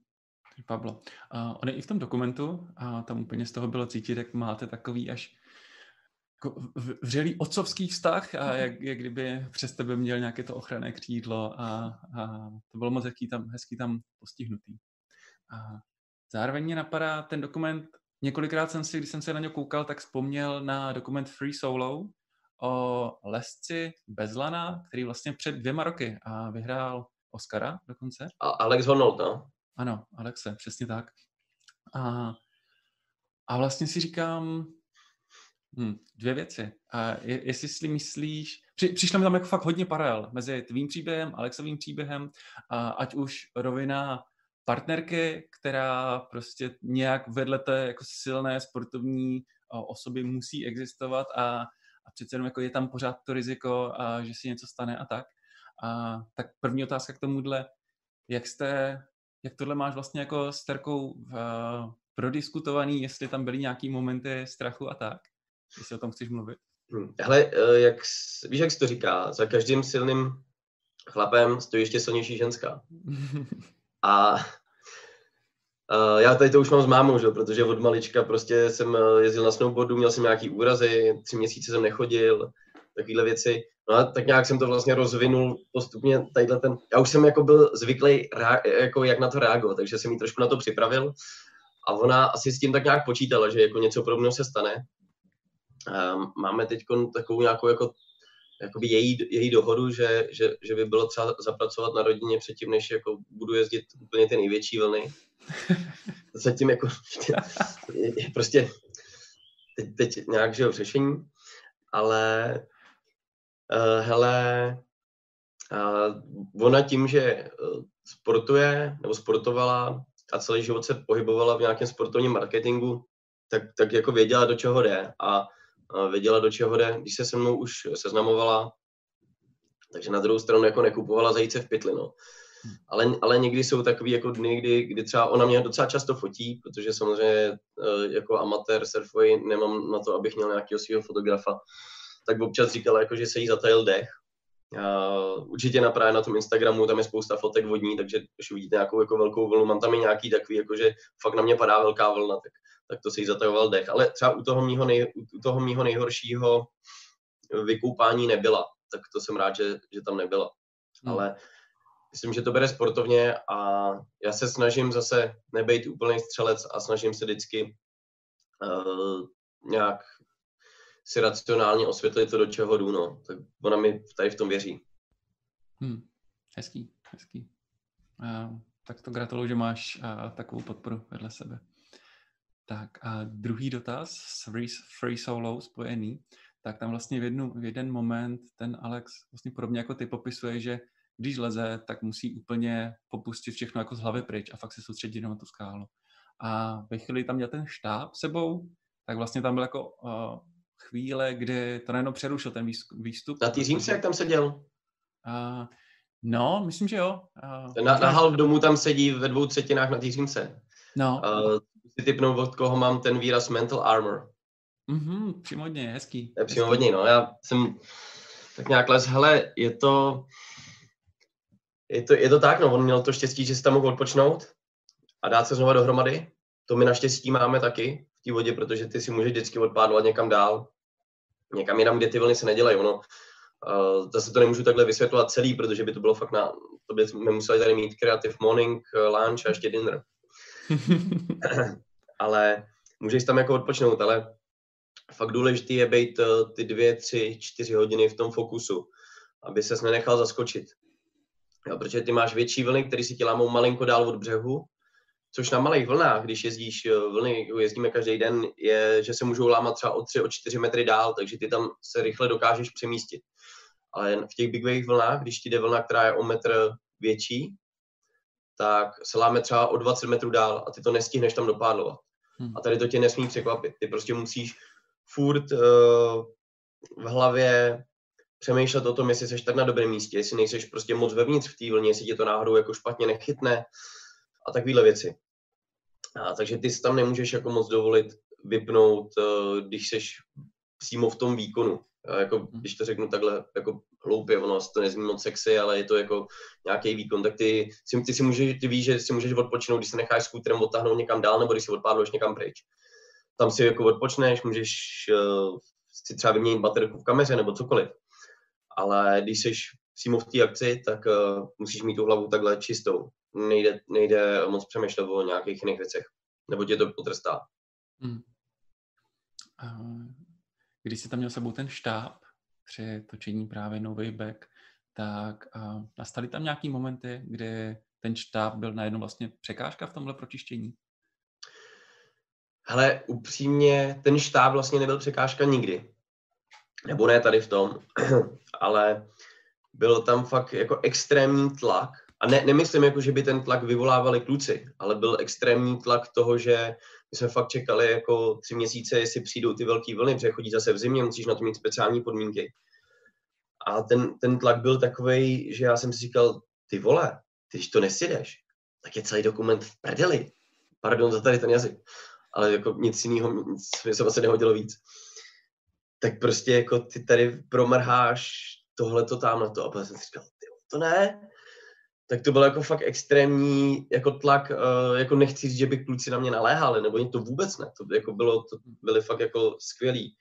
Pablo. Uh, on je i v tom dokumentu a tam úplně z toho bylo cítit, jak máte takový až vřelý otcovský vztah a jak, jak kdyby přes tebe měl nějaké to ochranné křídlo a, a to bylo moc hezký tam, hezký tam postihnutý. A zároveň mě napadá ten dokument, několikrát jsem si, když jsem se na ně koukal, tak vzpomněl na dokument Free Solo o lesci Bezlana, který vlastně před dvěma roky a vyhrál Oscara dokonce. A Alex Honnold, no? Ano, Alexe, přesně tak. A, a vlastně si říkám hm, dvě věci. A je, jestli si myslíš, při, přišlo mi tam jako fakt hodně paralel mezi tvým příběhem, Alexovým příběhem, a ať už rovina partnerky, která prostě nějak vedle té jako silné sportovní osoby musí existovat a, a přece jenom jako je tam pořád to riziko, a že si něco stane a tak. A tak první otázka k tomuhle, jak jste, jak tohle máš vlastně jako s Terkou uh, prodiskutovaný, jestli tam byly nějaký momenty strachu a tak, jestli o tom chceš mluvit? Hmm. Hele, eh, jak, víš, jak se to říká, za každým silným chlapem stojí ještě silnější ženská. A uh, já tady to už mám s mámou, že? protože od malička prostě jsem jezdil na snowboardu, měl jsem nějaký úrazy, tři měsíce jsem nechodil, takovéhle věci. No a tak nějak jsem to vlastně rozvinul postupně tadyhle ten, já už jsem jako byl zvyklý, jako jak na to reagovat, takže jsem jí trošku na to připravil a ona asi s tím tak nějak počítala, že jako něco podobného se stane. Um, máme teď takovou nějakou jako jakoby její, její dohodu, že, že, že by bylo třeba zapracovat na rodině předtím, než jako budu jezdit úplně ty největší vlny. Zatím jako je, prostě teď, teď nějak že řešení, ale Uh, hele, uh, ona tím, že eh, sportuje nebo sportovala a celý život se pohybovala v nějakém sportovním marketingu, tak, tak jako věděla, do čeho jde a věděla, do čeho jde, když se se mnou už seznamovala, takže na druhou stranu jako nekupovala zajíce v pytli, no. Hmm. Ale, ale někdy jsou takový jako dny, kdy, kdy třeba ona mě docela často fotí, protože samozřejmě jako amatér surfuji nemám na to, abych měl nějakého svého fotografa, tak občas říkala, jako, že se jí zatajil dech. Uh, určitě na právě na tom Instagramu, tam je spousta fotek vodní, takže když uvidíte nějakou jako velkou vlnu, mám tam i nějaký takový, jako, že fakt na mě padá velká vlna, tak, tak to se jí zatajoval dech. Ale třeba u toho mýho, nej, u toho mýho nejhoršího vykoupání nebyla, tak to jsem rád, že, že tam nebyla. Hmm. Ale myslím, že to bere sportovně a já se snažím zase nebejt úplný střelec a snažím se vždycky uh, nějak si racionálně osvětlit to, do čeho jdu, no. Tak ona mi tady v tom věří. Hmm. Hezký, hezký. Uh, tak to gratuluju, že máš uh, takovou podporu vedle sebe. Tak a druhý dotaz s free, free solo spojený, tak tam vlastně v, jednu, v jeden moment ten Alex vlastně podobně jako ty popisuje, že když leze, tak musí úplně popustit všechno jako z hlavy pryč a fakt se soustředit na tu skálu. A ve chvíli tam měl ten štáb sebou, tak vlastně tam byl jako uh, chvíle, kdy to najednou přerušil ten výstup. Na té římce, jak tam seděl? Uh, no, myslím, že jo. Uh, na, na halv domu tam sedí ve dvou třetinách na té římce. No. Uh, si typnou, od koho mám ten výraz mental armor. Mhm, přímo hodně, hezký. Je přímo hodně, no. Já jsem tak nějak les, hele, je to, je to, je to tak, no, on měl to štěstí, že si tam mohl odpočnout a dát se znova dohromady. To my naštěstí máme taky v té vodě, protože ty si můžeš vždycky odpádovat někam dál někam jinam, kde ty vlny se nedělají. Ono, uh, zase to nemůžu takhle vysvětlovat celý, protože by to bylo fakt na, to by jsme museli tady mít creative morning, eh, lunch a ještě dinner. ale můžeš tam jako odpočnout, ale fakt důležité je být uh, ty dvě, tři, čtyři hodiny v tom fokusu, aby ses nenechal zaskočit. Jo, protože ty máš větší vlny, které si tě lámou malinko dál od břehu což na malých vlnách, když jezdíš eh, vlny, jezdíme každý den, je, že se můžou lámat třeba o 3, o 4 metry dál, takže ty tam se rychle dokážeš přemístit. Ale v těch big wave vlnách, když ti jde vlna, která je o metr větší, tak se láme třeba o 20 metrů dál a ty to nestihneš tam dopádlovat. Hmm. A tady to tě nesmí překvapit. Ty prostě musíš furt uh, v hlavě přemýšlet o tom, jestli jsi tak na dobrém místě, jestli nejseš prostě moc vevnitř v té vlně, jestli tě to náhodou jako špatně nechytne, a takovéhle věci. A, takže ty si tam nemůžeš jako moc dovolit vypnout, uh, když jsi přímo v tom výkonu. A jako, mhm. když to řeknu takhle jako hloupě, ono to nezní moc sexy, ale je to jako nějaký výkon, tak ty, si, ty si můžeš, ty víš, že si můžeš odpočinout, když se necháš skútrem odtáhnout někam dál, nebo když si odpádluješ někam pryč. Tam si jako odpočneš, můžeš uh, si třeba vyměnit baterku v kameře nebo cokoliv. Ale když jsi přímo v té akci, tak uh, musíš mít tu hlavu takhle čistou nejde, nejde moc přemýšlet o nějakých jiných věcech. nebo tě to potrestá. Hmm. Když jsi tam měl sebou ten štáb při točení právě No Way Back, tak nastaly tam nějaký momenty, kdy ten štáb byl najednou vlastně překážka v tomhle pročištění? Hele, upřímně, ten štáb vlastně nebyl překážka nikdy. Nebo ne tady v tom, ale byl tam fakt jako extrémní tlak. A ne, nemyslím jako, že by ten tlak vyvolávali kluci, ale byl extrémní tlak toho, že my jsme fakt čekali jako tři měsíce, jestli přijdou ty velké vlny, protože chodí zase v zimě, musíš na to mít speciální podmínky. A ten, ten tlak byl takový, že já jsem si říkal, ty vole, ty, když to nesjedeš, tak je celý dokument v prdeli. Pardon za tady ten jazyk. Ale jako nic jiného, nic mi se vlastně nehodilo víc. Tak prostě jako ty tady promrháš tohle to tam na to. A pak jsem si říkal, ty, to ne. Tak to byl jako fakt extrémní jako tlak, uh, jako nechci říct, že by kluci na mě naléhali, nebo to vůbec ne. To jako bylo, to byly fakt jako skvělí.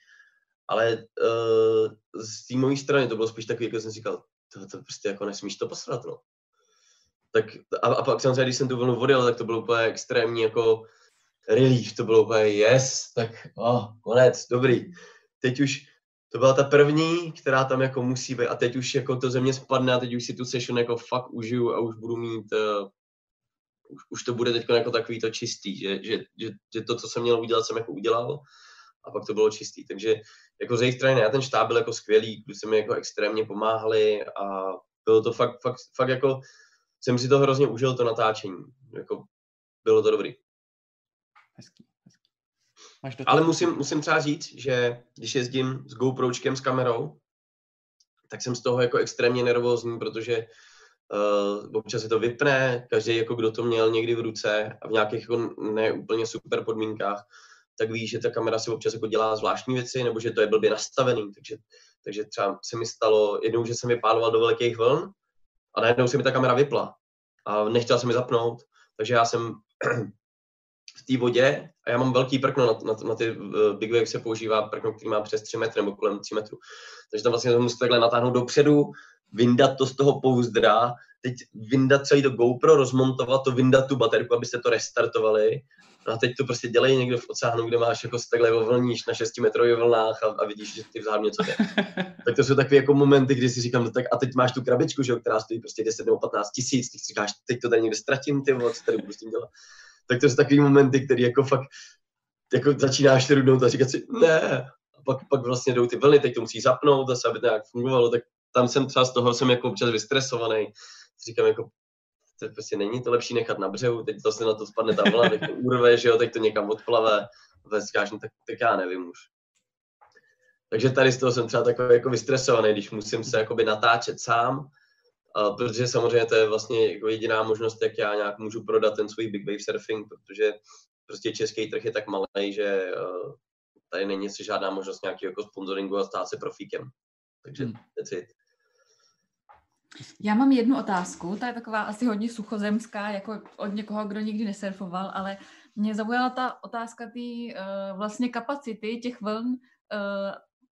Ale uh, z té mojí strany to bylo spíš takový, jako jsem říkal, to, to prostě jako nesmíš to posrat, no tak a, a pak samozřejmě, když jsem tu vlnu vodil, tak to bylo úplně extrémní jako relief, to bylo úplně yes, tak oh, konec, dobrý. Teď už to byla ta první, která tam jako musí být a teď už jako to země spadne a teď už si tu session jako fakt užiju a už budu mít, uh, už, už to bude teď jako takový to čistý, že, že, že, že, to, co jsem měl udělat, jsem jako udělal a pak to bylo čistý. Takže jako z jejich strany, já ten štáb byl jako skvělý, kluci mi jako extrémně pomáhali a bylo to fakt, fakt, fakt jako jsem si to hrozně užil, to natáčení. Jako, bylo to dobrý. Hezký, Máš Ale musím, musím třeba říct, že když jezdím s GoPročkem, s kamerou, tak jsem z toho jako extrémně nervózní, protože uh, občas se to vypne, každý, jako kdo to měl někdy v ruce a v nějakých jako ne úplně super podmínkách, tak ví, že ta kamera si občas jako dělá zvláštní věci, nebo že to je blbě nastavený, takže, takže třeba se mi stalo jednou, že jsem vypáloval do velkých vln a najednou se mi ta kamera vypla a nechtěl jsem mi zapnout, takže já jsem té vodě a já mám velký prkno, na, na, na ty uh, Big Wave se používá prkno, který má přes 3 metry nebo kolem 3 metrů. Takže tam vlastně musíte takhle natáhnout dopředu, vyndat to z toho pouzdra, teď vyndat celý to GoPro, rozmontovat to, vyndat tu baterku, abyste to restartovali No a teď to prostě dělají někdo v oceánu, kde máš jako takhle vlníš na 6 metrových vlnách a, a, vidíš, že ty vzadu něco jde. tak to jsou takové jako momenty, kdy si říkám, no tak a teď máš tu krabičku, že, která stojí prostě 10 nebo 15 tisíc, ty si říkáš, teď to tady někde ztratím, ty vole, co tady budu s tím dělat. Tak to jsou takové momenty, které jako fakt jako začínáš rudnout a říkat si, ne, a pak, pak vlastně jdou ty vlny, teď to musí zapnout zase, aby to nějak fungovalo, tak tam jsem třeba z toho jsem jako občas vystresovaný. Říkám jako, to prostě není to lepší nechat na břehu, teď to se na to spadne ta vlna, teď to urve, že jo, teď to někam odplave, říkáš, no tak, tak já nevím už. Takže tady z toho jsem třeba takový jako vystresovaný, když musím se jakoby natáčet sám, a protože samozřejmě to je vlastně jako jediná možnost, jak já nějak můžu prodat ten svůj big wave surfing, protože prostě český trh je tak malý, že uh, tady není si žádná možnost nějakého jako sponsoringu a stát se profíkem. Takže hmm. that's it. Já mám jednu otázku, ta je taková asi hodně suchozemská, jako od někoho, kdo nikdy nesurfoval, ale mě zaujala ta otázka té uh, vlastně kapacity těch vln uh,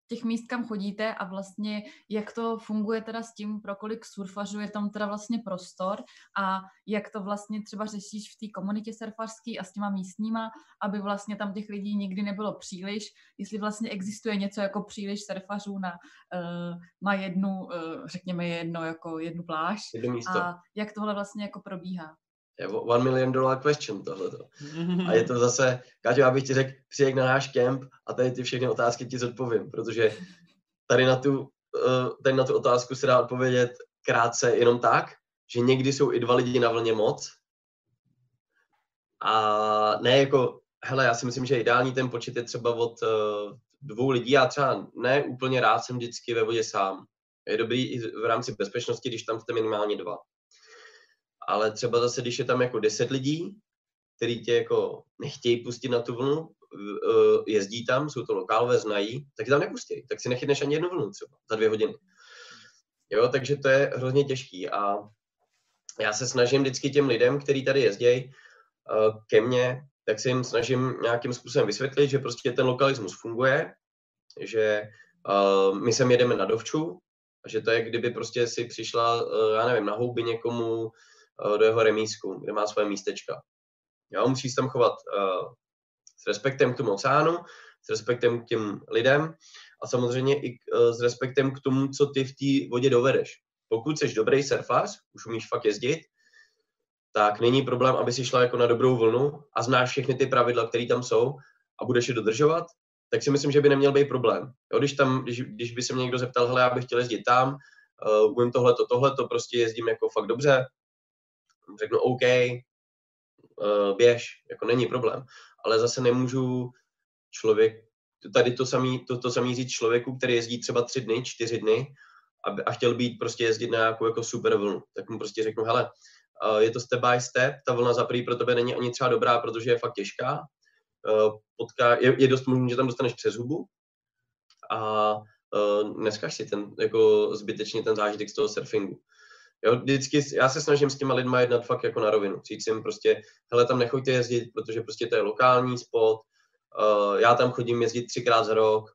těch míst, kam chodíte a vlastně jak to funguje teda s tím, pro kolik surfařů je tam teda vlastně prostor a jak to vlastně třeba řešíš v té komunitě surfařské a s těma místníma, aby vlastně tam těch lidí nikdy nebylo příliš, jestli vlastně existuje něco jako příliš surfařů na, uh, na jednu, uh, řekněme jedno, jako jednu pláž jedno místo. a jak tohle vlastně jako probíhá je one million dollar question tohleto. A je to zase, Káťo, já bych ti řekl, přijď na náš kemp a tady ty všechny otázky ti zodpovím, protože tady na tu, eh, tady na tu otázku se dá odpovědět krátce jenom tak, že někdy jsou i dva lidi na vlně moc. A ne jako, hele, já si myslím, že ideální ten počet je třeba od uh, dvou lidí. Já třeba ne úplně rád jsem vždycky ve vodě sám. Je dobrý i v rámci bezpečnosti, když tam jste minimálně dva ale třeba zase, když je tam jako 10 lidí, který tě jako nechtějí pustit na tu vlnu, jezdí tam, jsou to lokálové, znají, tak je tam nepustí. Tak si nechytneš ani jednu vlnu třeba za dvě hodiny. Jo, takže to je hrozně těžký a já se snažím vždycky těm lidem, kteří tady jezdí ke mně, tak se jim snažím nějakým způsobem vysvětlit, že prostě ten lokalismus funguje, že uh, my sem jedeme na dovču, a že to je, kdyby prostě si přišla, já nevím, na houby někomu, do jeho remísku, kde má svoje místečka. Jo, musíš tam chovat uh, s respektem k tomu oceánu, s respektem k těm lidem a samozřejmě i uh, s respektem k tomu, co ty v té vodě dovedeš. Pokud jsi dobrý surfař, už umíš fakt jezdit, tak není problém, aby si šla jako na dobrou vlnu a znáš všechny ty pravidla, které tam jsou a budeš je dodržovat, tak si myslím, že by neměl být problém. Jo, když, tam, když, když by se mě někdo zeptal, hele, já bych chtěl jezdit tam, uh, umím tohleto, tohleto, prostě jezdím jako fakt dobře, řeknu OK, uh, běž, jako není problém. Ale zase nemůžu člověk, tady to samý, to, to samý říct člověku, který jezdí třeba tři dny, čtyři dny a, a chtěl být prostě jezdit na nějakou jako super vlnu, tak mu prostě řeknu, hele, uh, je to step by step, ta vlna za pro tebe není ani třeba dobrá, protože je fakt těžká, uh, potká, je, je dost možné, že tam dostaneš přes hubu a neskaž si ten, jako zbytečně ten zážitek z toho surfingu. Jo, vždycky, já se snažím s těma lidma jednat fakt jako na rovinu. Říct jim prostě, hele, tam nechoďte jezdit, protože prostě to je lokální spot, uh, já tam chodím jezdit třikrát za rok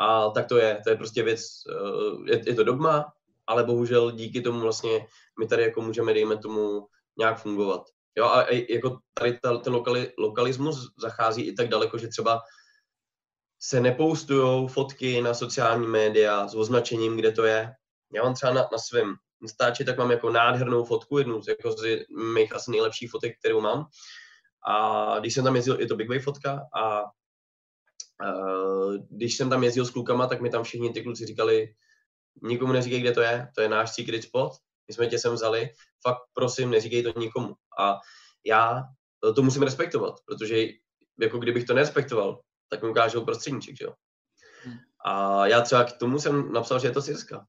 a tak to je. To je prostě věc, uh, je, je to dogma, ale bohužel díky tomu vlastně my tady jako můžeme, dejme tomu, nějak fungovat. Jo, a jako tady ta, ten lokali, lokalismus zachází i tak daleko, že třeba se nepoustují fotky na sociální média s označením, kde to je. Já mám třeba na, na svém Instači, tak mám jako nádhernou fotku, jednu z, jako z mých asi nejlepších fotek, kterou mám. A když jsem tam jezdil, je to Big Wave fotka a uh, když jsem tam jezdil s klukama, tak mi tam všichni ty kluci říkali, nikomu neříkej, kde to je, to je náš secret spot, my jsme tě sem vzali, fakt prosím, neříkej to nikomu. A já to musím respektovat, protože jako kdybych to nerespektoval, tak mi ukážou prostředníček, že jo. Hmm. A já třeba k tomu jsem napsal, že je to Sirska.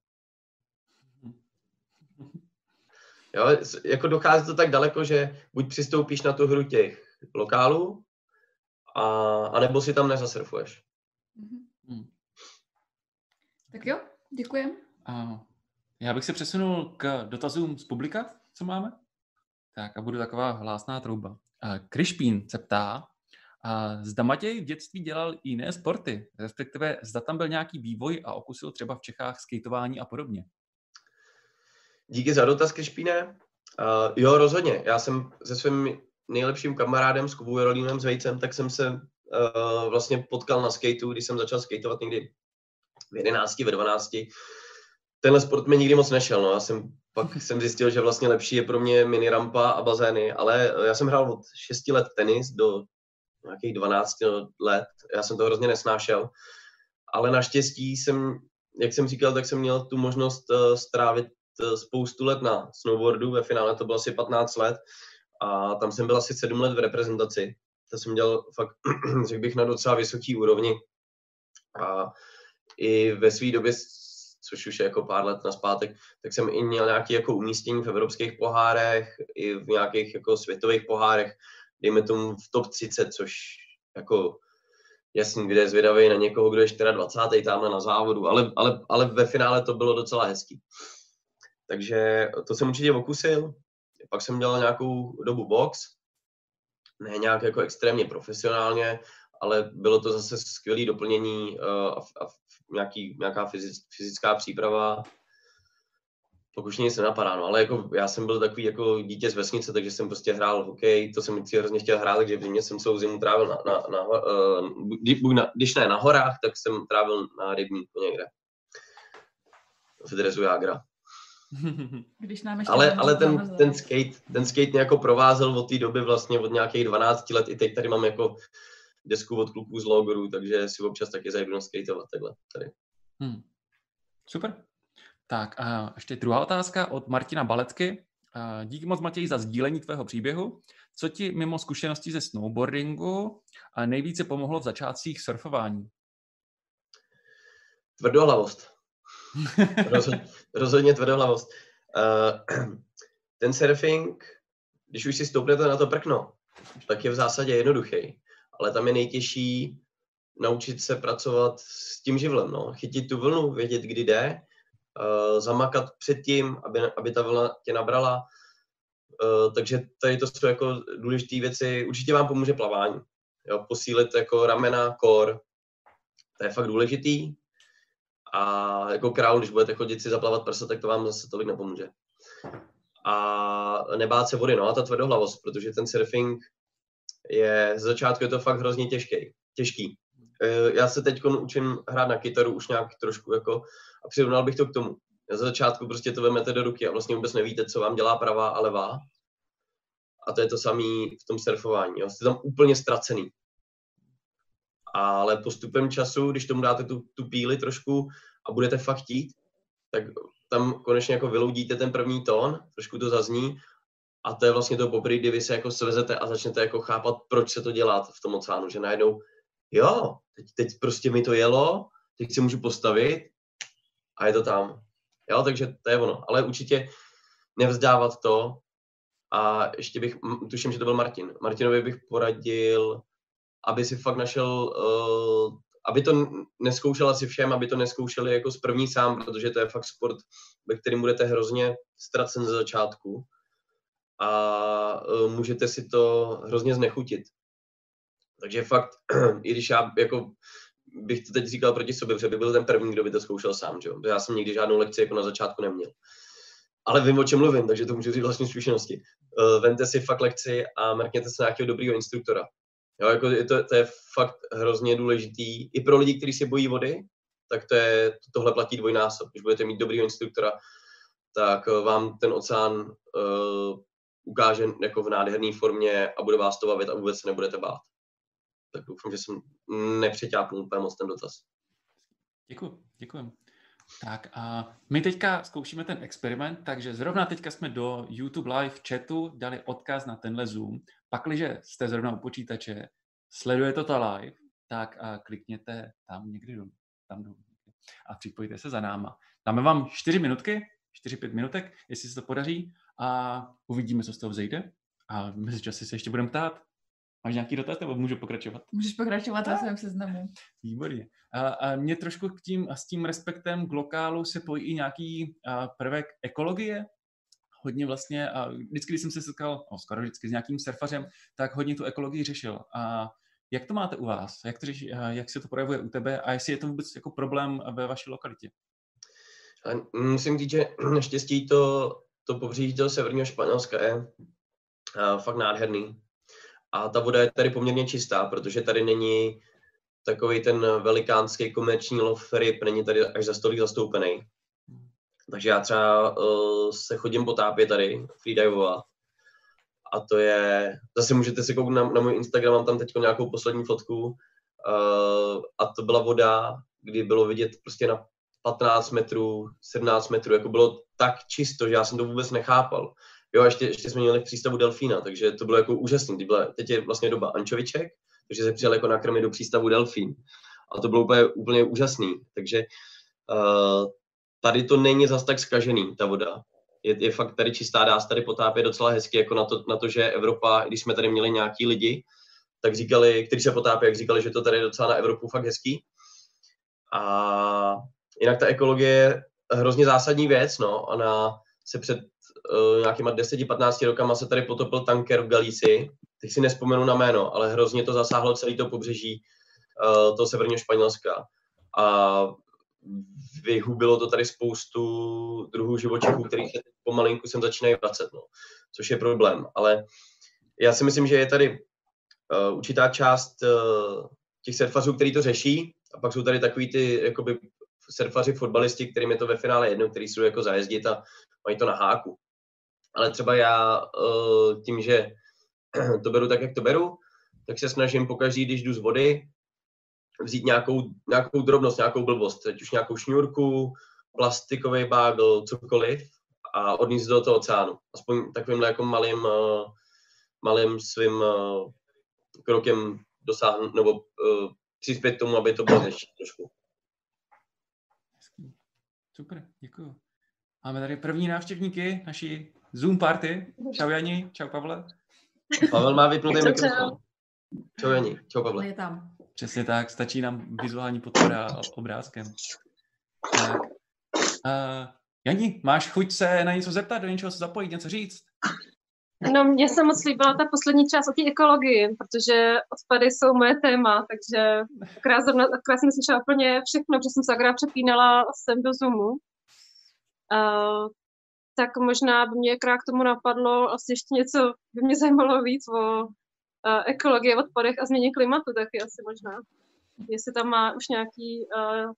Jo, jako dochází to tak daleko, že buď přistoupíš na tu hru těch lokálů, a, anebo si tam nezasurfuješ. Hmm. Tak jo, děkujem. A já bych se přesunul k dotazům z publika, co máme. Tak a budu taková hlásná trouba. Krišpín se ptá, a zda Matěj v dětství dělal jiné sporty, respektive zda tam byl nějaký vývoj a okusil třeba v Čechách skateování a podobně. Díky za dotaz, Krišpíne. Uh, jo, rozhodně. Já jsem se svým nejlepším kamarádem, s Kubou Jarolínem Zvejcem, tak jsem se uh, vlastně potkal na skateu, když jsem začal skateovat někdy v 11, ve 12. Tenhle sport mi nikdy moc nešel, no. Já jsem pak jsem zjistil, že vlastně lepší je pro mě mini rampa a bazény, ale já jsem hrál od 6 let tenis do nějakých 12 let, já jsem to hrozně nesnášel, ale naštěstí jsem, jak jsem říkal, tak jsem měl tu možnost uh, strávit spoustu let na snowboardu, ve finále to bylo asi 15 let a tam jsem byl asi 7 let v reprezentaci, to jsem dělal fakt, řekl bych, na docela vysoký úrovni a i ve své době což už je jako pár let naspátek, tak jsem i měl nějaké jako umístění v evropských pohárech, i v nějakých jako světových pohárech, dejme tomu v top 30, což jako jasný, kde je zvědavý na někoho, kdo je 24. tamhle na závodu, ale, ale, ale ve finále to bylo docela hezký. Takže to jsem určitě okusil. Pak jsem dělal nějakou dobu box, ne nějak jako extrémně profesionálně, ale bylo to zase skvělé doplnění uh, a, a nějaký, nějaká fyzic, fyzická příprava. Pokud nic nenapadá, no, ale jako já jsem byl takový jako dítě z vesnice, takže jsem prostě hrál hokej, to jsem si hrozně chtěl hrát, takže v zimě jsem celou zimu trávil na, na, na, uh, na, když ne na horách, tak jsem trávil na rybníku někde. V drezu Jágra. Když nám ale ale ten, ten, skate, ten skate mě jako provázel od té doby vlastně od nějakých 12 let, i teď tady mám jako desku od kluků z Logoru, takže si občas taky zajdu na skateovat takhle tady. Hmm. Super. Tak a ještě druhá otázka od Martina Baletky. Díky moc Matěj za sdílení tvého příběhu. Co ti mimo zkušenosti ze snowboardingu nejvíce pomohlo v začátcích surfování? Tvrdohlavost. rozhodně, rozhodně tvrdohlavost. Uh, ten surfing, když už si stoupnete na to prkno, tak je v zásadě jednoduchý ale tam je nejtěžší naučit se pracovat s tím živlem, no. chytit tu vlnu, vědět, kdy jde, uh, zamakat předtím, aby, aby ta vlna tě nabrala. Uh, takže tady to jsou jako důležité věci. Určitě vám pomůže plavání. Jo, posílit jako ramena, kor, to je fakt důležitý. A jako král, když budete chodit si zaplavat prsa, tak to vám zase tolik nepomůže. A nebát se vody, no a ta tvrdohlavost, protože ten surfing je, z začátku je to fakt hrozně těžký. těžký. Eh, já se teď učím hrát na kytaru už nějak trošku jako a přirovnal bych to k tomu. Na začátku prostě to vemete do ruky a vlastně vůbec nevíte, co vám dělá pravá a levá. A to je to samé v tom surfování. Jo. Jste tam úplně ztracený. Ale postupem času, když tomu dáte tu, tu píli trošku a budete fakt chtít, tak tam konečně jako vyloudíte ten první tón, trošku to zazní a to je vlastně to poprvé, kdy vy se jako svezete a začnete jako chápat, proč se to dělá v tom oceánu, že najednou, jo, teď, teď prostě mi to jelo, teď se můžu postavit a je to tam. Jo, takže to je ono. Ale určitě nevzdávat to a ještě bych, tuším, že to byl Martin. Martinovi bych poradil, aby si fakt našel, uh, aby to neskoušel asi všem, aby to neskoušeli jako z první sám, protože to je fakt sport, ve kterým budete hrozně ztracen ze začátku a uh, můžete si to hrozně znechutit. Takže fakt, i když já jako bych to teď říkal proti sobě, protože by byl ten první, kdo by to zkoušel sám, že jo? Já jsem nikdy žádnou lekci jako na začátku neměl. Ale vím, o čem mluvím, takže to můžu říct vlastní zkušenosti. Uh, vente si fakt lekci a mrkněte se nějakého dobrého instruktora. Jo, jako je to, to, je fakt hrozně důležitý. I pro lidi, kteří se bojí vody, tak to je, tohle platí dvojnásob. Když budete mít dobrýho instruktora, tak vám ten oceán uh, ukáže jako v nádherné formě a bude vás to bavit a vůbec se nebudete bát. Tak doufám, že jsem nepřeťápnul úplně moc ten dotaz. Děkuji, děkuji. Tak a my teďka zkoušíme ten experiment, takže zrovna teďka jsme do YouTube Live chatu dali odkaz na tenhle Zoom. Pakliže jste zrovna u počítače, sledujete to live, tak a klikněte tam někdy dolů, tam dolů a připojíte se za náma. Dáme vám 4 minutky, 4-5 minutek, jestli se to podaří a uvidíme, co z toho vzejde. A v mezičase se ještě budeme ptát. Máš nějaký dotaz, nebo můžu pokračovat? Můžeš pokračovat na svém seznamu. Výborně. A, a mě trošku k tím, a s tím respektem k lokálu se pojí i nějaký a, prvek ekologie. Hodně vlastně, a vždycky, když jsem se setkal, no, skoro vždycky s nějakým surfařem, tak hodně tu ekologii řešil. A jak to máte u vás? Jak, to řeši, jak se to projevuje u tebe? A jestli je to vůbec jako problém ve vaší lokalitě? A musím říct, že naštěstí to, to pobřeží toho severního Španělska je fakt nádherný a ta voda je tady poměrně čistá, protože tady není takový ten velikánský komerční lov ryb, není tady až za stolik zastoupený. Takže já třeba uh, se chodím potápět tady, freedivovat. A to je, zase můžete si kouknout na, na můj Instagram, mám tam teď nějakou poslední fotku. Uh, a to byla voda, kdy bylo vidět prostě na 15 metrů, 17 metrů, jako bylo tak čisto, že já jsem to vůbec nechápal. Jo, a ještě, ještě jsme měli přístavu Delfína, takže to bylo jako úžasný. Byla, teď je vlastně doba ančoviček, takže se přijel jako na do přístavu Delfín. A to bylo úplně, úplně úžasný. Takže uh, tady to není zas tak zkažený, ta voda. Je, je fakt tady čistá, dá se tady potápět docela hezky, jako na to, na to, že Evropa, když jsme tady měli nějaký lidi, tak říkali, kteří se potápí, jak říkali, že to tady je docela na Evropu fakt hezký. A jinak ta ekologie je hrozně zásadní věc, no. Ona se před uh, nějakýma 10-15 rokama se tady potopil tanker v Galícii, teď si nespomenu na jméno, ale hrozně to zasáhlo celý to pobřeží uh, toho severního Španělska. A vyhubilo to tady spoustu druhů živočichů, kterých se pomalinku sem začínají vracet, no, což je problém. Ale já si myslím, že je tady uh, určitá část uh, těch surfařů, který to řeší, a pak jsou tady takový ty jakoby surfaři, fotbalisti, kterým je to ve finále jedno, který jsou jako zajezdit a mají to na háku. Ale třeba já uh, tím, že to beru tak, jak to beru, tak se snažím pokaždý, když jdu z vody, vzít nějakou, nějakou drobnost, nějakou blbost, teď už nějakou šňůrku, plastikový bágl, cokoliv a odníst do toho oceánu. Aspoň takovýmhle jako malým, uh, malým svým uh, krokem dosáhnout, nebo uh, přispět tomu, aby to bylo hezčí trošku. Super, děkuji. Máme tady první návštěvníky naší Zoom party. Čau Jani, čau Pavle. Pavel má vypnutý mikrofon. Čau Jani, čau Pavle. Je tam. Přesně tak, stačí nám vizuální podpora obrázkem. Tak. Uh, Jani, máš chuť se na něco zeptat, do něčeho se zapojit, něco říct? No, mně se moc líbila ta poslední část o té ekologii, protože odpady jsou moje téma, takže akorát, akorát jsem slyšela úplně všechno, protože jsem se akorát přepínala sem do Zoomu. Uh, tak možná by mě krát k tomu napadlo asi ještě něco, by mě zajímalo víc o uh, ekologie, odpadech a změně klimatu taky asi možná. Jestli tam má už nějaký, uh,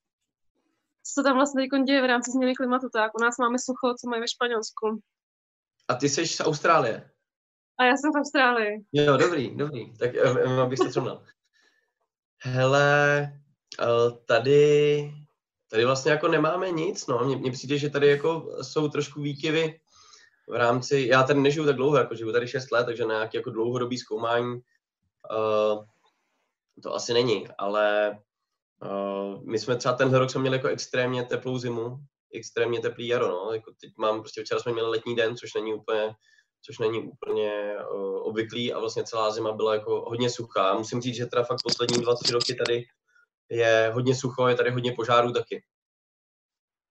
co tam vlastně teď děje v rámci změny klimatu, tak u nás máme sucho, co mají ve Španělsku. A ty jsi z Austrálie? A já jsem v Austrálii. Jo, dobrý, dobrý. Tak abych se srovnal. Hele, tady, tady vlastně jako nemáme nic, no. Mně, mně přijde, že tady jako jsou trošku výkyvy v rámci, já tady nežiju tak dlouho, jako žiju tady 6 let, takže na nějaké jako dlouhodobý zkoumání uh, to asi není, ale uh, my jsme třeba tenhle rok jsme měli jako extrémně teplou zimu, extrémně teplý jaro, no. Jako teď mám, prostě včera jsme měli letní den, což není úplně což není úplně uh, obvyklý a vlastně celá zima byla jako hodně suchá. Musím říct, že teda fakt poslední dva, tři roky tady je hodně sucho, je tady hodně požárů taky.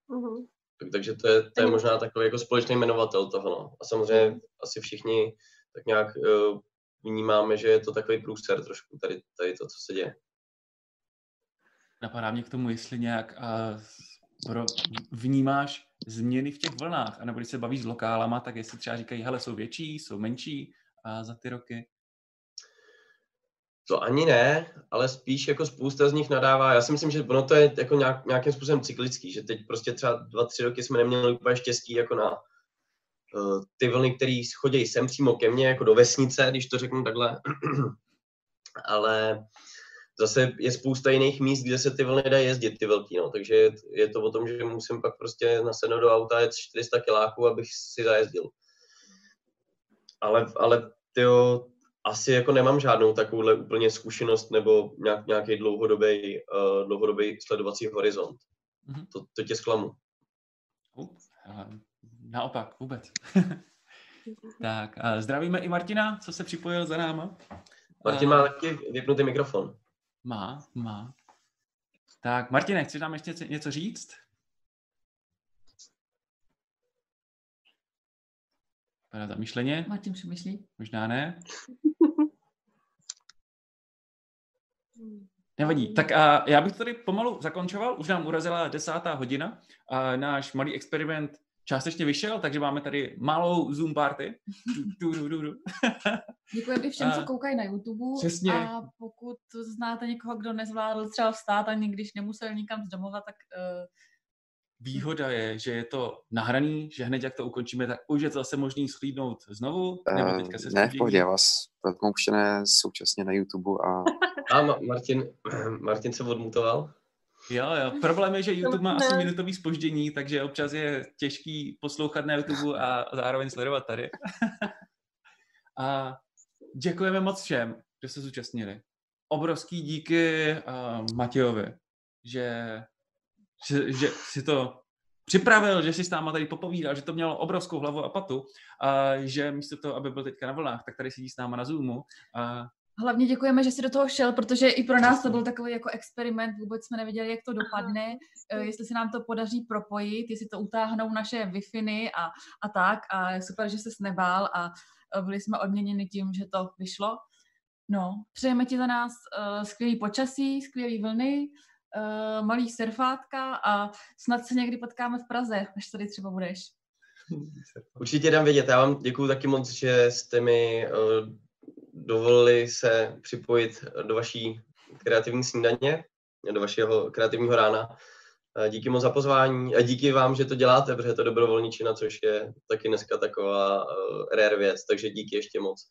Uh-huh. Tak, takže to je, to je možná takový jako společný jmenovatel toho. No. A samozřejmě uh-huh. asi všichni tak nějak uh, vnímáme, že je to takový průser trošku tady, tady to, co se děje. Napadá mě k tomu, jestli nějak uh, pro, vnímáš změny v těch vlnách, anebo když se bavíš s lokálama, tak jestli třeba říkají, hele, jsou větší, jsou menší a za ty roky? To ani ne, ale spíš jako spousta z nich nadává. Já si myslím, že ono to je jako nějak, nějakým způsobem cyklický, že teď prostě třeba dva, tři roky jsme neměli úplně štěstí jako na uh, ty vlny, které chodí sem přímo ke mně, jako do vesnice, když to řeknu takhle. ale zase je spousta jiných míst, kde se ty vlny dají jezdit, ty velký, no. takže je to o tom, že musím pak prostě nasednout do auta jet 400 kiláků, abych si zajezdil. Ale, ale tyjo, asi jako nemám žádnou takovouhle úplně zkušenost nebo nějak, nějaký dlouhodobý, uh, dlouhodobý sledovací horizont. Mm-hmm. To, to tě zklamu. Uh, naopak, vůbec. tak, uh, zdravíme i Martina, co se připojil za náma. Martin má taky vypnutý mikrofon. Má, má. Tak, Martine, chceš nám ještě něco říct? Pana zamýšleně? Martin přemýšlí. Možná ne. Nevadí. Tak a já bych tady pomalu zakončoval. Už nám urazila desátá hodina. A náš malý experiment částečně vyšel, takže máme tady malou Zoom party. Děkujeme i všem, co koukají na YouTube. Přesně. A pokud znáte někoho, kdo nezvládl třeba vstát, ani když nemusel nikam z domova, tak uh, Výhoda je, že je to nahraný, že hned jak to ukončíme, tak už je to zase možný schlídnout znovu, nebo eh, teďka se Ne, v pohodě, vás pouštěné současně na YouTube a... A Martin, Martin se odmutoval? Jo, jo. Problém je, že YouTube má asi minutový spoždění, takže občas je těžký poslouchat na YouTube a zároveň sledovat tady. a děkujeme moc všem, kdo se zúčastnili. Obrovský díky uh, Matějovi, že, že, že si to připravil, že si s náma tady popovídal, že to mělo obrovskou hlavu a patu a že místo toho, aby byl teďka na vlnách, tak tady sedí s náma na Zoomu a Hlavně děkujeme, že jsi do toho šel, protože i pro nás to byl takový jako experiment, vůbec jsme nevěděli, jak to dopadne, Aha. Eh, jestli se nám to podaří propojit, jestli to utáhnou naše wi a, a tak a super, že se nebál a eh, byli jsme odměněni tím, že to vyšlo. No, přejeme ti za nás uh, skvělý počasí, skvělý vlny, uh, malý surfátka a snad se někdy potkáme v Praze, až tady třeba budeš. Určitě dám vědět. Já vám děkuji taky moc, že jste mi uh, dovolili se připojit do vaší kreativní snídaně, do vašeho kreativního rána. Díky moc za pozvání a díky vám, že to děláte, protože to dobrovolničina, což je taky dneska taková uh, rare věc, takže díky ještě moc.